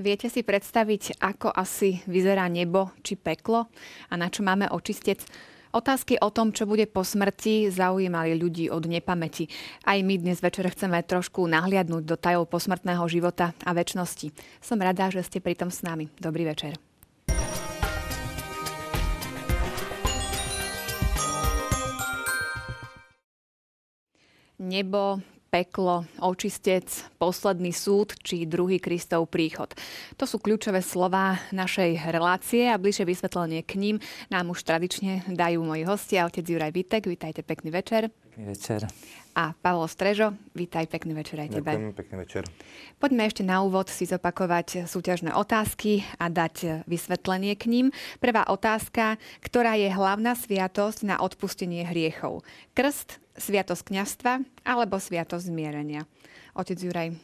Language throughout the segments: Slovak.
Viete si predstaviť, ako asi vyzerá nebo či peklo a na čo máme očistec? Otázky o tom, čo bude po smrti, zaujímali ľudí od nepamäti. Aj my dnes večer chceme trošku nahliadnúť do tajov posmrtného života a väčšnosti. Som rada, že ste pritom s nami. Dobrý večer. Nebo, peklo, očistec, posledný súd či druhý Kristov príchod. To sú kľúčové slova našej relácie a bližšie vysvetlenie k ním nám už tradične dajú moji hostia. Otec Juraj Vitek, vítajte, pekný večer. Pekný večer. A Pavlo Strežo, vítaj, pekný večer aj tebe. Ďakujem, pekný večer. Poďme ešte na úvod si zopakovať súťažné otázky a dať vysvetlenie k ním. Prvá otázka, ktorá je hlavná sviatosť na odpustenie hriechov? Krst, sviatosť kňastva alebo sviatosť zmierenia? Otec Juraj,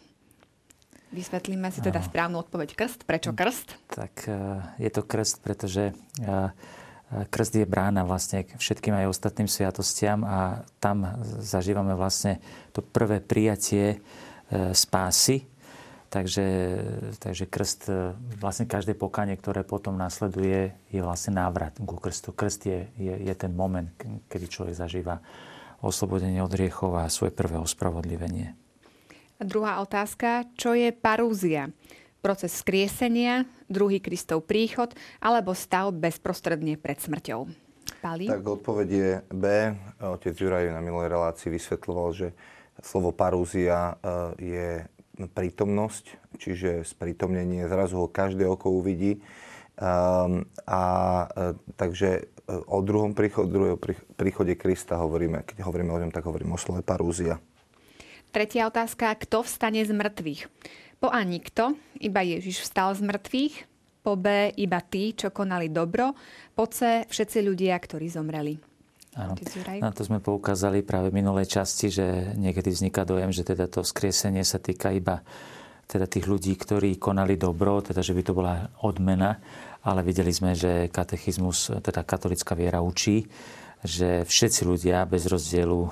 vysvetlíme si teda správnu odpoveď krst. Prečo krst? Tak eh, je to krst, pretože eh, krst je brána vlastne k všetkým aj ostatným sviatostiam a tam zažívame vlastne to prvé prijatie eh, spásy. Takže, takže krst, vlastne každé pokanie, ktoré potom nasleduje, je vlastne návrat ku krstu. Krst je, je, je ten moment, kedy človek zažíva oslobodenie od hriechov a svoje prvé ospravodlivenie. A druhá otázka, čo je parúzia? Proces skriesenia, druhý Kristov príchod alebo stav bezprostredne pred smrťou? Pali? Tak odpoveď je B. Otec Juraj na minulej relácii vysvetľoval, že slovo parúzia e, je prítomnosť, čiže sprítomnenie, zrazu ho každé oko uvidí. Um, a uh, takže o druhom príchode, druhého príchode Krista hovoríme. Keď hovoríme o ňom, tak hovoríme o slove parúzia. Tretia otázka. Kto vstane z mŕtvych? Po A nikto, iba Ježiš vstal z mŕtvych. Po B iba tí, čo konali dobro. Po C všetci ľudia, ktorí zomreli. Áno. Na to sme poukázali práve v minulej časti, že niekedy vzniká dojem, že teda to skriesenie sa týka iba teda tých ľudí, ktorí konali dobro, teda že by to bola odmena ale videli sme, že katechizmus, teda katolická viera učí, že všetci ľudia bez rozdielu, e,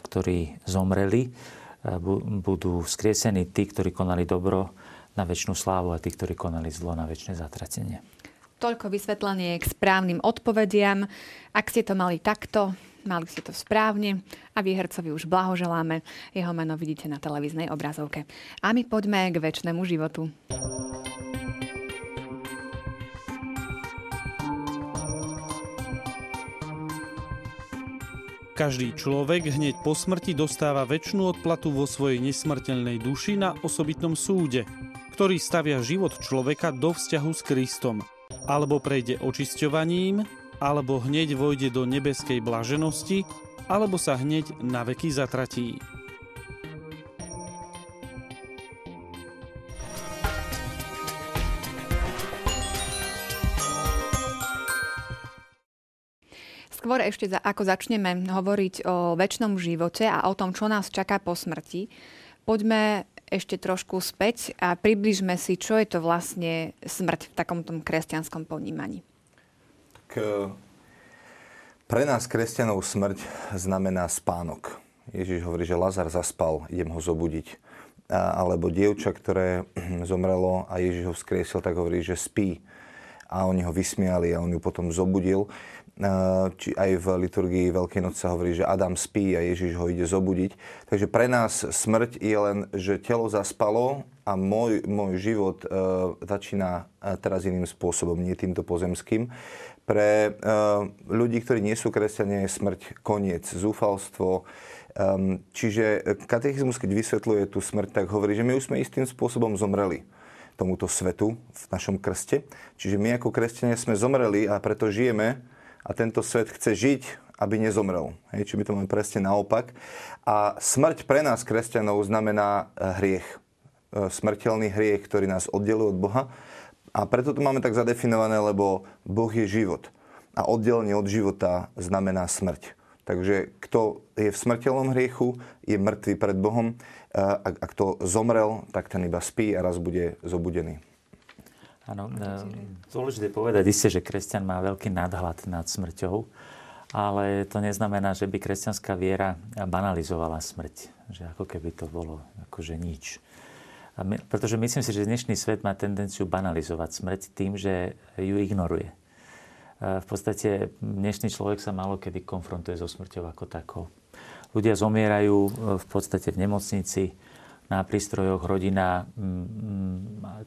ktorí zomreli, budú skriesení tí, ktorí konali dobro na väčšinu slávu a tí, ktorí konali zlo na väčšie zatratenie. Toľko vysvetlenie k správnym odpovediam. Ak ste to mali takto, mali ste to správne a výhercovi už blahoželáme. Jeho meno vidíte na televíznej obrazovke. A my poďme k väčšnému životu. Každý človek hneď po smrti dostáva väčšinu odplatu vo svojej nesmrteľnej duši na osobitnom súde, ktorý stavia život človeka do vzťahu s Kristom. Alebo prejde očisťovaním, alebo hneď vojde do nebeskej blaženosti, alebo sa hneď na veky zatratí. Skôr ešte, za, ako začneme hovoriť o väčšnom živote a o tom, čo nás čaká po smrti, poďme ešte trošku späť a približme si, čo je to vlastne smrť v takom tom kresťanskom ponímaní. Tak, e, pre nás kresťanov smrť znamená spánok. Ježiš hovorí, že Lazar zaspal, idem ho zobudiť. A, alebo dievča, ktoré zomrelo a Ježiš ho vzkriesil, tak hovorí, že spí. A oni ho vysmiali a on ju potom zobudil či aj v liturgii Veľkej noci sa hovorí, že Adam spí a Ježiš ho ide zobudiť. Takže pre nás smrť je len, že telo zaspalo a môj, môj život e, začína e, teraz iným spôsobom, nie týmto pozemským. Pre ľudí, ktorí nie sú kresťania, je smrť koniec, zúfalstvo. E, čiže katechizmus, keď vysvetľuje tú smrť, tak hovorí, že my už sme istým spôsobom zomreli tomuto svetu v našom krste. Čiže my ako kresťania sme zomreli a preto žijeme a tento svet chce žiť, aby nezomrel. Hej, či my to máme presne naopak. A smrť pre nás, kresťanov, znamená eh, hriech. Eh, smrteľný hriech, ktorý nás oddeluje od Boha. A preto to máme tak zadefinované, lebo Boh je život. A oddelenie od života znamená smrť. Takže kto je v smrteľnom hriechu, je mŕtvý pred Bohom. Eh, a, a kto zomrel, tak ten iba spí a raz bude zobudený. Áno, e, dôležité povedať isté, že kresťan má veľký nadhľad nad smrťou, ale to neznamená, že by kresťanská viera banalizovala smrť. Že ako keby to bolo akože nič. A my, pretože myslím si, že dnešný svet má tendenciu banalizovať smrť tým, že ju ignoruje. V podstate dnešný človek sa málo kedy konfrontuje so smrťou ako takou. Ľudia zomierajú v podstate v nemocnici, na prístrojoch, rodina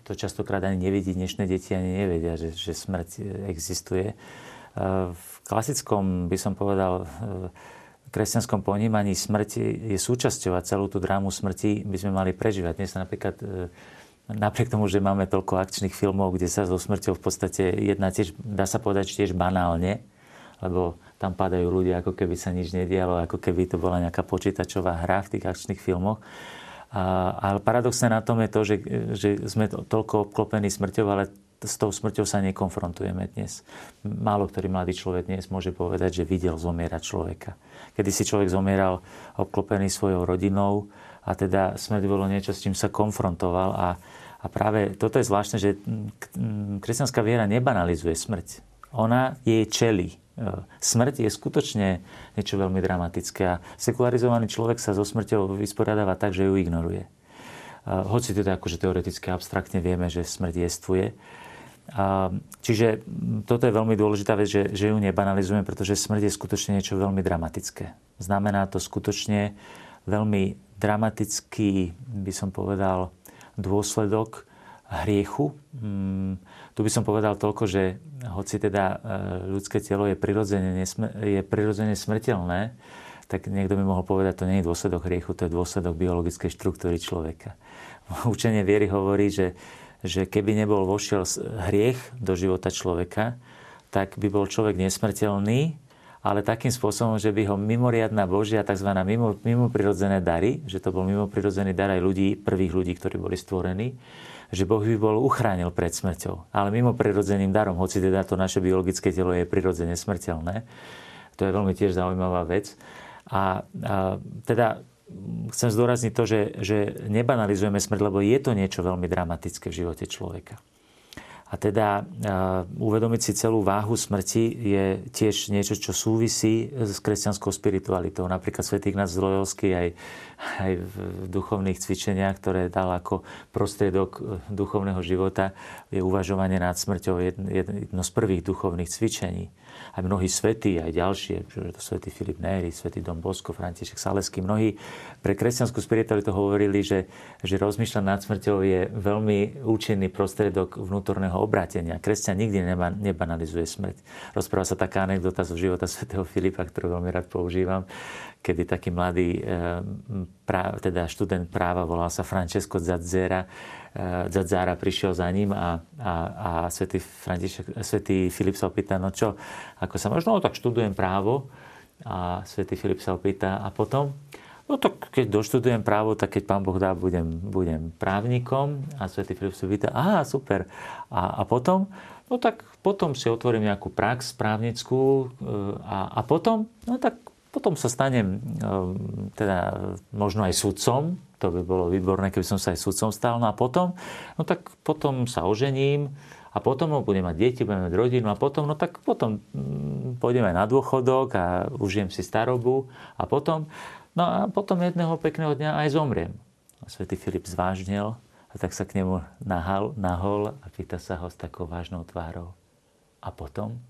to častokrát ani nevidí, dnešné deti ani nevedia, že, že smrť existuje. V klasickom, by som povedal, kresťanskom ponímaní smrti je súčasťou a celú tú drámu smrti by sme mali prežívať. Dnes napríklad e, napriek tomu, že máme toľko akčných filmov, kde sa so smrťou v podstate jedná tiež, dá sa povedať, tiež banálne, lebo tam padajú ľudia, ako keby sa nič nedialo, ako keby to bola nejaká počítačová hra v tých akčných filmoch. A, ale paradoxné na tom je to, že, že sme toľko obklopení smrťou, ale s tou smrťou sa nekonfrontujeme dnes. Málo ktorý mladý človek dnes môže povedať, že videl zomierať človeka. Kedy si človek zomieral obklopený svojou rodinou a teda smrť bolo niečo, s čím sa konfrontoval a, a práve toto je zvláštne, že kresťanská viera nebanalizuje smrť. Ona jej čeli. E, smrť je skutočne niečo veľmi dramatické a sekularizovaný človek sa so smrťou vysporiadáva tak, že ju ignoruje. E, hoci teda akože teoreticky abstraktne vieme, že smrť jestvuje, a, čiže toto je veľmi dôležitá vec, že, že ju nebanalizujeme, pretože smrť je skutočne niečo veľmi dramatické. Znamená to skutočne veľmi dramatický, by som povedal, dôsledok hriechu. Tu by som povedal toľko, že hoci teda e, ľudské telo je prirodzene, je prirodzene smrteľné, tak niekto by mohol povedať, to nie je dôsledok hriechu, to je dôsledok biologickej štruktúry človeka. Učenie viery hovorí, že že keby nebol vošiel hriech do života človeka, tak by bol človek nesmrteľný, ale takým spôsobom, že by ho mimoriadná Božia, tzv. Mimo, mimo prirodzené dary, že to bol mimo prirodzený dar aj ľudí, prvých ľudí, ktorí boli stvorení, že Boh by bol uchránil pred smrťou. Ale mimo prirodzeným darom, hoci teda to naše biologické telo je prirodzene smrteľné, to je veľmi tiež zaujímavá vec. A, a teda chcem zdôrazniť to, že, že nebanalizujeme smrť, lebo je to niečo veľmi dramatické v živote človeka. A teda uh, uvedomiť si celú váhu smrti je tiež niečo, čo súvisí s kresťanskou spiritualitou. Napríklad svätý Ignác Zlojovský aj, aj v duchovných cvičeniach, ktoré dal ako prostriedok duchovného života, je uvažovanie nad smrťou jedno z prvých duchovných cvičení aj mnohí svetí, aj ďalšie, to svätý Filip Néry, svätý Dom Bosko, František Saleský, mnohí pre kresťanskú spiritualitu hovorili, že, že rozmýšľať nad smrťou je veľmi účinný prostriedok vnútorného obrátenia. Kresťan nikdy neba, nebanalizuje smrť. Rozpráva sa taká anekdota zo života svätého Filipa, ktorú veľmi rád používam, kedy taký mladý eh, teda študent práva, volal sa Francesco Zazzera, Eh, Zadzára prišiel za ním a, a, a svätý, svätý Filip sa opýta, no čo, ako sa možno, no tak študujem právo. A svätý Filip sa opýta, a potom, no tak keď doštudujem právo, tak keď pán Boh dá, budem, budem právnikom. A svätý Filip sa opýta, aha, super. A, a potom, no tak potom si otvorím nejakú prax právnickú eh, a, a potom, no tak potom sa stanem eh, teda možno aj sudcom, to by bolo výborné, keby som sa aj sudcom stal. No a potom, no tak potom sa ožením a potom budem mať deti, budem mať rodinu a potom, no tak potom mm, pôjdem aj na dôchodok a užijem si starobu a potom, no a potom jedného pekného dňa aj zomriem. A svätý Filip zvážnil a tak sa k nemu nahal, nahol a pýta sa ho s takou vážnou tvárou a potom.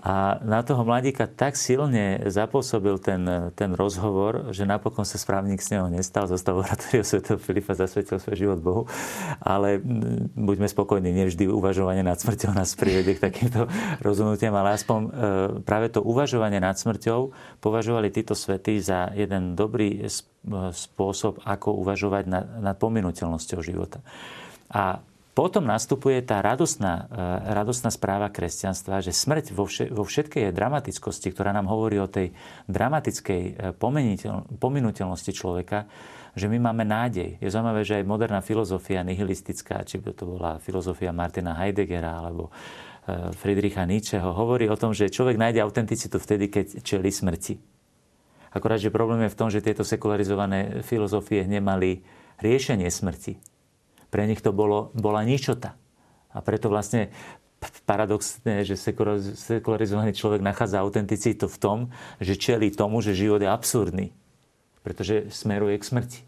A na toho mladíka tak silne zapôsobil ten, ten rozhovor, že napokon sa správnik z neho nestal, zostal v oratóriu Sv. Filipa, zasvetil svoj život Bohu. Ale buďme spokojní, nevždy uvažovanie nad smrťou nás privedie k takýmto rozhodnutiam, ale aspoň e, práve to uvažovanie nad smrťou považovali títo svety za jeden dobrý spôsob, ako uvažovať nad, nad pominuteľnosťou života. A potom nastupuje tá radosná, e, radosná správa kresťanstva, že smrť vo, vše, vo všetkej dramatickosti, ktorá nám hovorí o tej dramatickej e, pominuteľnosti človeka, že my máme nádej. Je zaujímavé, že aj moderná filozofia nihilistická, či by to bola filozofia Martina Heideggera alebo e, Friedricha Nietzscheho, hovorí o tom, že človek nájde autenticitu vtedy, keď čeli smrti. Akorát, že problém je v tom, že tieto sekularizované filozofie nemali riešenie smrti pre nich to bolo, bola ničota. A preto vlastne paradoxné, že sekularizovaný človek nachádza autenticitu v tom, že čeli tomu, že život je absurdný. Pretože smeruje k smrti.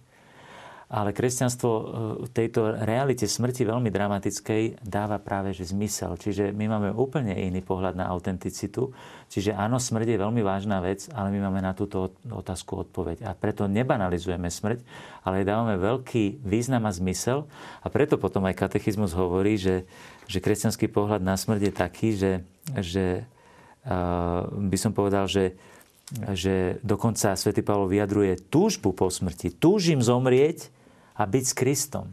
Ale kresťanstvo e, v tejto realite smrti veľmi dramatickej dáva práve že zmysel. Čiže my máme úplne iný pohľad na autenticitu. Čiže áno, smrť je veľmi vážna vec, ale my máme na túto otázku odpoveď. A preto nebanalizujeme smrť, ale dávame veľký význam a zmysel. A preto potom aj katechizmus hovorí, že, že kresťanský pohľad na smrť je taký, že, že uh, by som povedal, že že dokonca svätý Pavol vyjadruje túžbu po smrti. Túžim zomrieť, a byť s Kristom.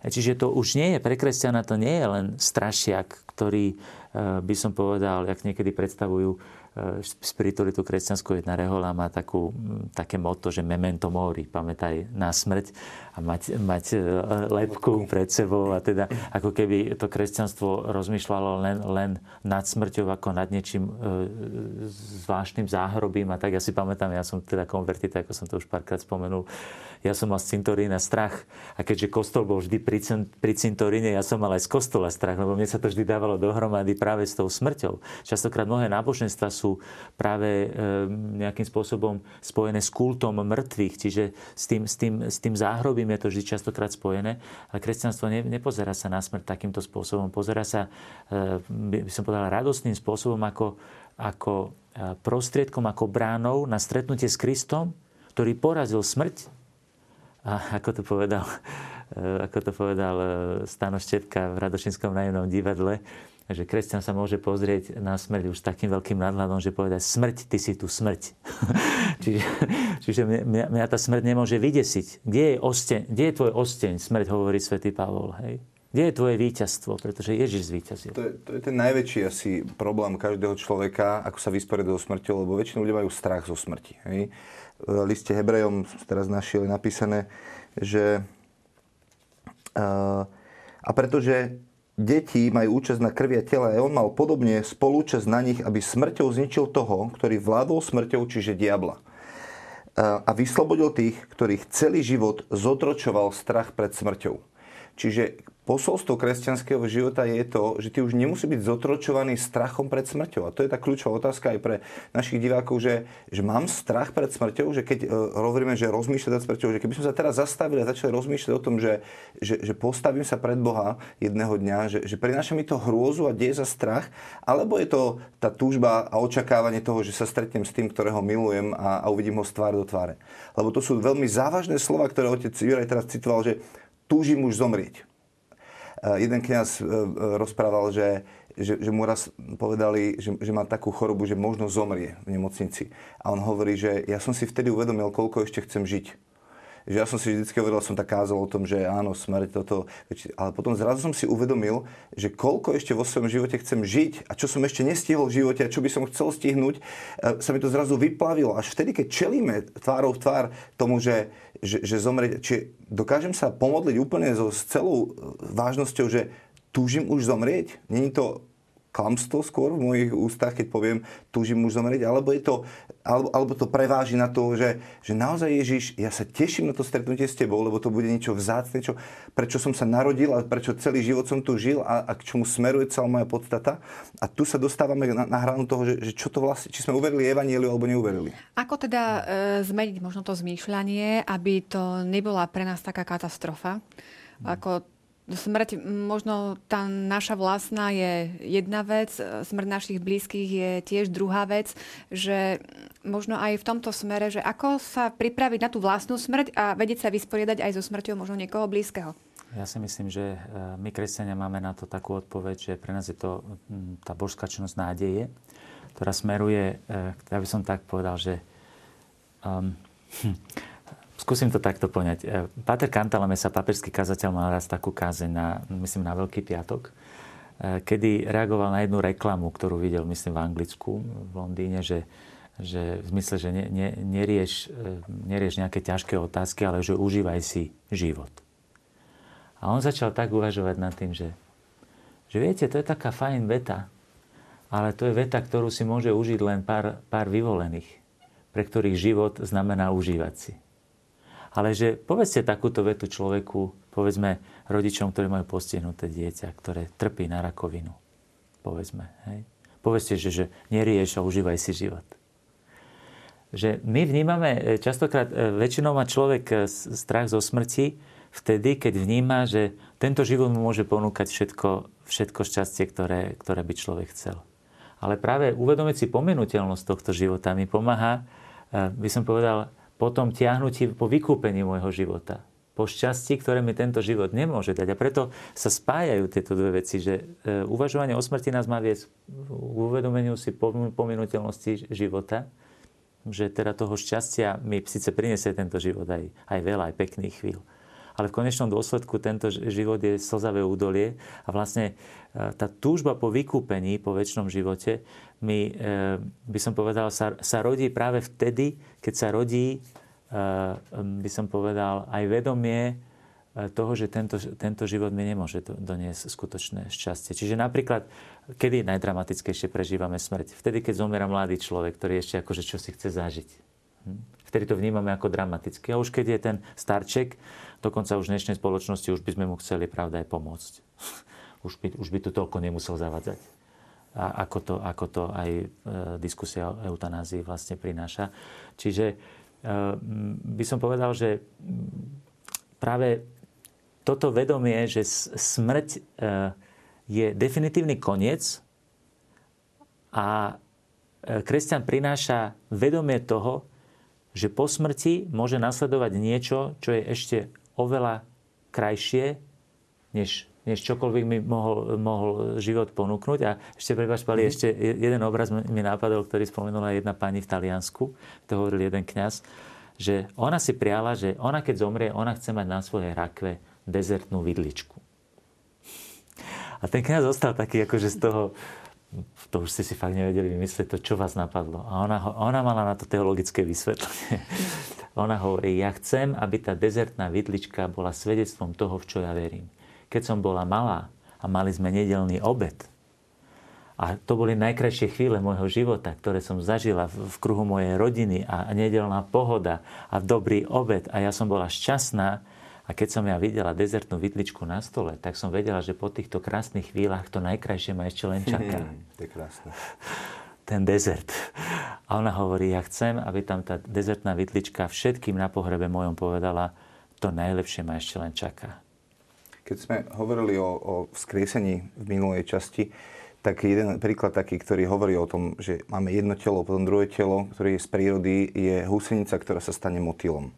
Čiže to už nie je, pre kresťana to nie je len strašiak, ktorý eh, by som povedal, jak niekedy predstavujú E, spiritualitu kresťanskú jedna rehola má takú, také moto, že memento mori, pamätaj na smrť a mať, mať e, lepku pred sebou a teda ako keby to kresťanstvo rozmýšľalo len, len nad smrťou ako nad niečím e, zvláštnym záhrobím a tak ja si pamätám, ja som teda konvertit, ako som to už párkrát spomenul, ja som mal z cintorína strach. A keďže kostol bol vždy pri, pri cintoríne, ja som mal aj z kostola strach, lebo mne sa to vždy dávalo dohromady práve s tou smrťou. Častokrát mnohé náboženstva sú práve e, nejakým spôsobom spojené s kultom mŕtvych, čiže s tým, s tým, s tým záhrobím je to vždy častokrát spojené, ale kresťanstvo ne, nepozerá sa na smrť takýmto spôsobom, pozera sa, e, by som povedal, radostným spôsobom ako, ako e, prostriedkom, ako bránou na stretnutie s Kristom, ktorý porazil smrť a ako to povedal, ako to povedal Stano Štepka v Radošinskom najemnom divadle, že kresťan sa môže pozrieť na smrť už takým veľkým nadhľadom, že povedať smrť, ty si tu smrť. čiže čiže mňa, mňa tá smrť nemôže vydesiť. Kde je, osteň, kde je tvoj osteň? Smrť hovorí svätý Pavol. Hej? Kde je tvoje víťazstvo? Pretože Ježiš zvíťazil. To je, to je ten najväčší asi problém každého človeka, ako sa vysporiadať so smrťou, lebo väčšinou ľudia majú strach zo smrti. Hej? Liste Hebrejom teraz našiel napísané, že a pretože deti majú účasť na krvi a tela. A on mal podobne spolúčasť na nich, aby smrťou zničil toho, ktorý vládol smrťou, čiže diabla. A vyslobodil tých, ktorých celý život zotročoval strach pred smrťou. Čiže posolstvo kresťanského života je to, že ty už nemusí byť zotročovaný strachom pred smrťou. A to je tá kľúčová otázka aj pre našich divákov, že, že mám strach pred smrťou, že keď uh, hovoríme, že rozmýšľať nad smrťou, že keby sme sa teraz zastavili a začali rozmýšľať o tom, že, že, že postavím sa pred Boha jedného dňa, že, že prináša mi to hrôzu a deje za strach, alebo je to tá túžba a očakávanie toho, že sa stretnem s tým, ktorého milujem a, a uvidím ho z tvár do tváre. Lebo to sú veľmi závažné slova, ktoré otec Juraj teraz citoval, že túžim už zomrieť. Eh, jeden kňaz eh, rozprával, že, že, že mu raz povedali, že, že má takú chorobu, že možno zomrie v nemocnici. A on hovorí, že ja som si vtedy uvedomil, koľko ešte chcem žiť že ja som si vždy hovoril, som tak kázal o tom, že áno, smrť, toto, ale potom zrazu som si uvedomil, že koľko ešte vo svojom živote chcem žiť a čo som ešte nestihol v živote a čo by som chcel stihnúť, e, sa mi to zrazu vyplavilo. Až vtedy, keď čelíme tvárou v tvár tomu, že, že, že zomrieť, či dokážem sa pomodliť úplne so, s celou vážnosťou, že túžim už zomrieť? Není to klamstvo skôr v mojich ústach, keď poviem, túžim už zomrieť, alebo, je to, alebo, alebo to preváži na to, že, že naozaj Ježiš, ja sa teším na to stretnutie s tebou, lebo to bude niečo vzácne, čo, prečo som sa narodil a prečo celý život som tu žil a, a k čomu smeruje celá moja podstata. A tu sa dostávame na, na hranu toho, že, že čo to vlastne, či sme uverili Evanieliu alebo neuverili. Ako teda e, zmeniť možno to zmýšľanie, aby to nebola pre nás taká katastrofa, ako Smrť, možno tá naša vlastná je jedna vec, smrť našich blízkych je tiež druhá vec, že možno aj v tomto smere, že ako sa pripraviť na tú vlastnú smrť a vedieť sa vysporiadať aj so smrťou možno niekoho blízkeho. Ja si myslím, že e, my, kresťania, máme na to takú odpoveď, že pre nás je to tá božská činnosť nádeje, ktorá smeruje, e, ja by som tak povedal, že um, Skúsim to takto poňať. E, Pater sa papežský kazateľ, mal raz takú kázeň na, myslím, na Veľký piatok, e, kedy reagoval na jednu reklamu, ktorú videl, myslím, v Anglicku, v Londýne, že, že v zmysle, že ne, ne, nerieš, e, nerieš nejaké ťažké otázky, ale že užívaj si život. A on začal tak uvažovať nad tým, že, že viete, to je taká fajn veta, ale to je veta, ktorú si môže užiť len pár, pár vyvolených, pre ktorých život znamená užívať si. Ale že povedzte takúto vetu človeku, povedzme rodičom, ktorí majú postihnuté dieťa, ktoré trpí na rakovinu. Povedzme. Hej? Povedzte, že, že nerieš a užívaj si život. že my vnímame, e, častokrát e, väčšinou má človek e, strach zo smrti vtedy, keď vníma, že tento život mu môže ponúkať všetko, všetko šťastie, ktoré, ktoré by človek chcel. Ale práve uvedomiť si pomenuteľnosť tohto života mi pomáha, by som povedal, potom tiahnutí po vykúpení môjho života. Po šťastí, ktoré mi tento život nemôže dať. A preto sa spájajú tieto dve veci, že uvažovanie o smrti nás má viesť k uvedomeniu si pomenuteľnosti života, že teda toho šťastia mi síce prinesie tento život aj, aj veľa, aj pekných chvíľ. Ale v konečnom dôsledku tento život je slzavé údolie a vlastne e, tá túžba po vykúpení, po väčšnom živote, mi, e, by som povedal, sa, sa rodí práve vtedy, keď sa rodí, e, by som povedal, aj vedomie E, toho, že tento, tento život mi nemôže doniesť skutočné šťastie. Čiže napríklad, kedy najdramatickejšie prežívame smrť? Vtedy, keď zomiera mladý človek, ktorý ešte akože čo si chce zažiť. Hm? Vtedy to vnímame ako dramatické. A už keď je ten starček, dokonca už v dnešnej spoločnosti, už by sme mu chceli, pravda, aj pomôcť. už, by, už by to toľko nemusel zavadzať. A ako to, ako to aj e, diskusia o eutanázii vlastne prináša. Čiže e, by som povedal, že práve toto vedomie, že smrť e, je definitívny koniec a kresťan prináša vedomie toho, že po smrti môže nasledovať niečo, čo je ešte oveľa krajšie, než, než čokoľvek mi mohol, mohol život ponúknuť. A ešte, prepáč, Pali, mm-hmm. ešte jeden obraz mi napadol, ktorý spomenula jedna pani v Taliansku, to hovoril jeden kňaz, že ona si priala, že ona keď zomrie, ona chce mať na svojej rakve dezertnú vidličku. A ten kniaz zostal taký, akože z toho, to už ste si fakt nevedeli vymyslieť, to čo vás napadlo. A ona, ona mala na to teologické vysvetlenie. ona hovorí, ja chcem, aby tá dezertná vidlička bola svedectvom toho, v čo ja verím. Keď som bola malá a mali sme nedelný obed, a to boli najkrajšie chvíle môjho života, ktoré som zažila v, kruhu mojej rodiny a nedelná pohoda a dobrý obed. A ja som bola šťastná, a keď som ja videla dezertnú vidličku na stole, tak som vedela, že po týchto krásnych chvíľach to najkrajšie ma ešte len čaká. to je krásne. Ten dezert. A ona hovorí, ja chcem, aby tam tá dezertná vidlička všetkým na pohrebe mojom povedala, to najlepšie ma ešte len čaká. Keď sme hovorili o, o vzkriesení v minulej časti, tak jeden príklad taký, ktorý hovorí o tom, že máme jedno telo, potom druhé telo, ktoré je z prírody, je husenica, ktorá sa stane motýlom.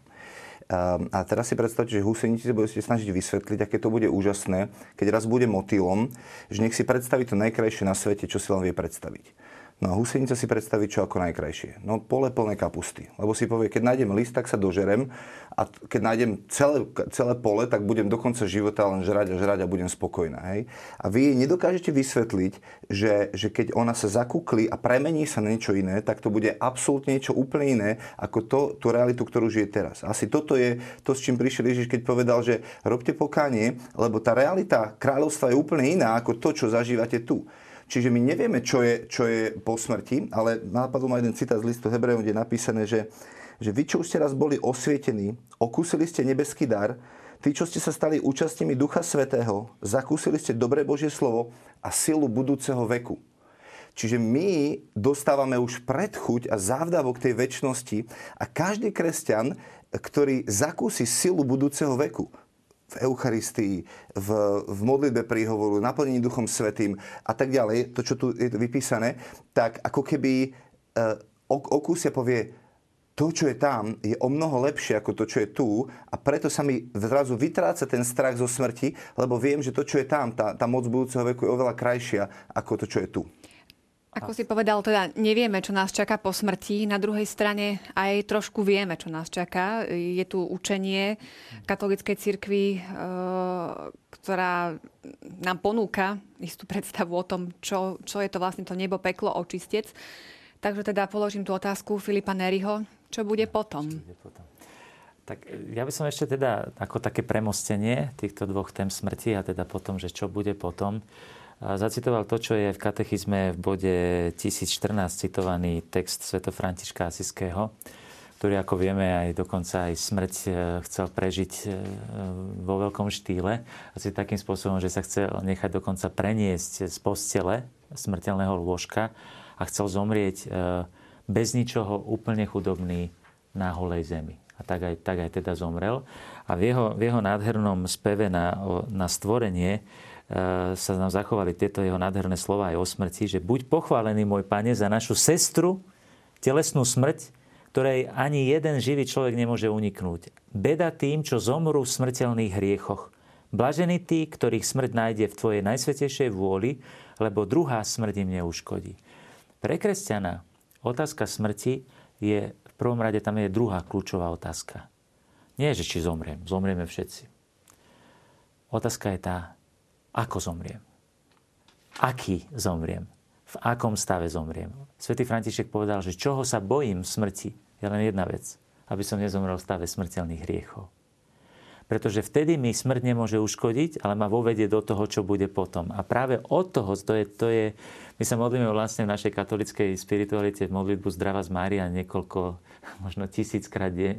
A teraz si predstavte, že husenici sa budete snažiť vysvetliť, aké to bude úžasné, keď raz bude motýlom, že nech si predstaví to najkrajšie na svete, čo si len vie predstaviť. No a husenica si predstaví čo ako najkrajšie. No pole plné kapusty. Lebo si povie, keď nájdem list, tak sa dožerem a keď nájdem celé, celé pole, tak budem do konca života len žrať a žrať a budem spokojná. Hej? A vy jej nedokážete vysvetliť, že, že keď ona sa zakúkli a premení sa na niečo iné, tak to bude absolútne niečo úplne iné ako to, tú realitu, ktorú žije teraz. Asi toto je to, s čím prišiel Ježiš, keď povedal, že robte pokánie, lebo tá realita kráľovstva je úplne iná ako to, čo zažívate tu. Čiže my nevieme, čo je, čo je po smrti, ale napadol ma jeden citát z listu Hebrejom, kde je napísané, že, že vy, čo ste raz boli osvietení, okúsili ste nebeský dar, tí, čo ste sa stali účastnými Ducha Svetého, zakúsili ste dobré Božie slovo a silu budúceho veku. Čiže my dostávame už predchuť a závdavok tej väčšnosti a každý kresťan, ktorý zakúsi silu budúceho veku, v Eucharistii, v, v modlitbe príhovoru, naplnení Duchom Svetým a tak ďalej, to, čo tu je vypísané, tak ako keby e, okúsia povie, to, čo je tam, je o mnoho lepšie ako to, čo je tu a preto sa mi zrazu vytráca ten strach zo smrti, lebo viem, že to, čo je tam, tá, tá moc budúceho veku je oveľa krajšia ako to, čo je tu. Ako si povedal, teda nevieme, čo nás čaká po smrti. Na druhej strane aj trošku vieme, čo nás čaká. Je tu učenie katolíckej cirkvi, e, ktorá nám ponúka istú predstavu o tom, čo, čo je to vlastne to nebo, peklo, očistec. Takže teda položím tú otázku Filipa Neriho. Čo bude potom? Čo bude potom? Tak ja by som ešte teda ako také premostenie týchto dvoch tém smrti a teda potom, že čo bude potom, zacitoval to, čo je v katechizme v bode 1014 citovaný text Sv. Františka Asiského, ktorý, ako vieme, aj dokonca aj smrť e, chcel prežiť e, vo veľkom štýle. Asi takým spôsobom, že sa chcel nechať dokonca preniesť z postele smrteľného lôžka a chcel zomrieť e, bez ničoho, úplne chudobný na holej zemi. A tak aj, tak aj teda zomrel. A v jeho, v jeho nádhernom speve na, na stvorenie sa nám zachovali tieto jeho nádherné slova aj o smrti, že buď pochválený môj pane za našu sestru, telesnú smrť, ktorej ani jeden živý človek nemôže uniknúť. Beda tým, čo zomrú v smrteľných hriechoch. Blažení tí, ktorých smrť nájde v tvojej najsvetejšej vôli, lebo druhá smrť im neuškodí. Pre kresťana otázka smrti je prvom rade tam je druhá kľúčová otázka. Nie, že či zomriem. Zomrieme všetci. Otázka je tá, ako zomriem. Aký zomriem. V akom stave zomriem. Svetý František povedal, že čoho sa bojím smrti, je len jedna vec. Aby som nezomrel v stave smrteľných hriechov. Pretože vtedy mi smrť nemôže uškodiť, ale ma vovedie do toho, čo bude potom. A práve od toho, to je, to je my sa modlíme vlastne v našej katolickej spiritualite modlitbu Zdrava z Mária niekoľko, možno tisíckrát e,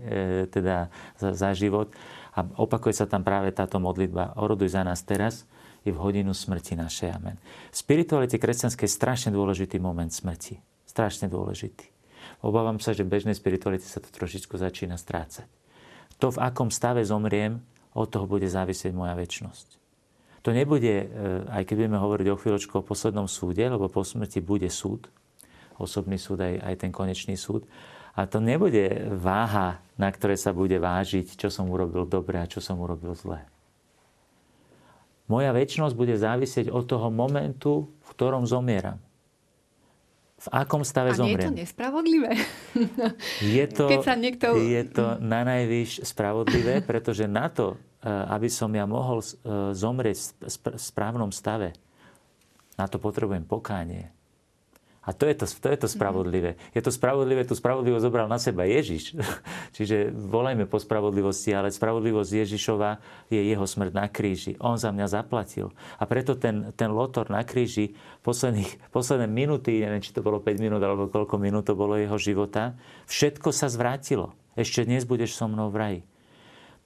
teda za, za život. A opakuje sa tam práve táto modlitba. Oroduj za nás teraz i v hodinu smrti našej. Amen. V spiritualite kresťanskej je strašne dôležitý moment smrti. Strašne dôležitý. Obávam sa, že bežnej spiritualite sa to trošičku začína strácať. To, v akom stave zomriem, od toho bude závisieť moja väčnosť. To nebude, e, aj keď budeme hovoriť o chvíľočku o poslednom súde, lebo po smrti bude súd, osobný súd, aj, aj ten konečný súd. A to nebude váha, na ktoré sa bude vážiť, čo som urobil dobre a čo som urobil zle. Moja väčšnosť bude závisieť od toho momentu, v ktorom zomieram. V akom stave a zomriem. je to nespravodlivé? Je to, Keď sa niekto... je to na najvyš spravodlivé, pretože na to, Eh, aby som ja mohol eh, zomrieť v správnom stave, na to potrebujem pokánie. A to je to, to je to mhm. spravodlivé. Je to spravodlivé, tú spravodlivosť zobral na seba Ježiš. Čiže volajme po spravodlivosti, ale spravodlivosť Ježišova je jeho smrť na kríži. On za mňa zaplatil. A preto ten, ten lotor na kríži, posledných, posledné minúty, neviem, či to bolo 5 minút alebo koľko minút to bolo jeho života, všetko sa zvrátilo. Ešte dnes budeš so mnou v raji.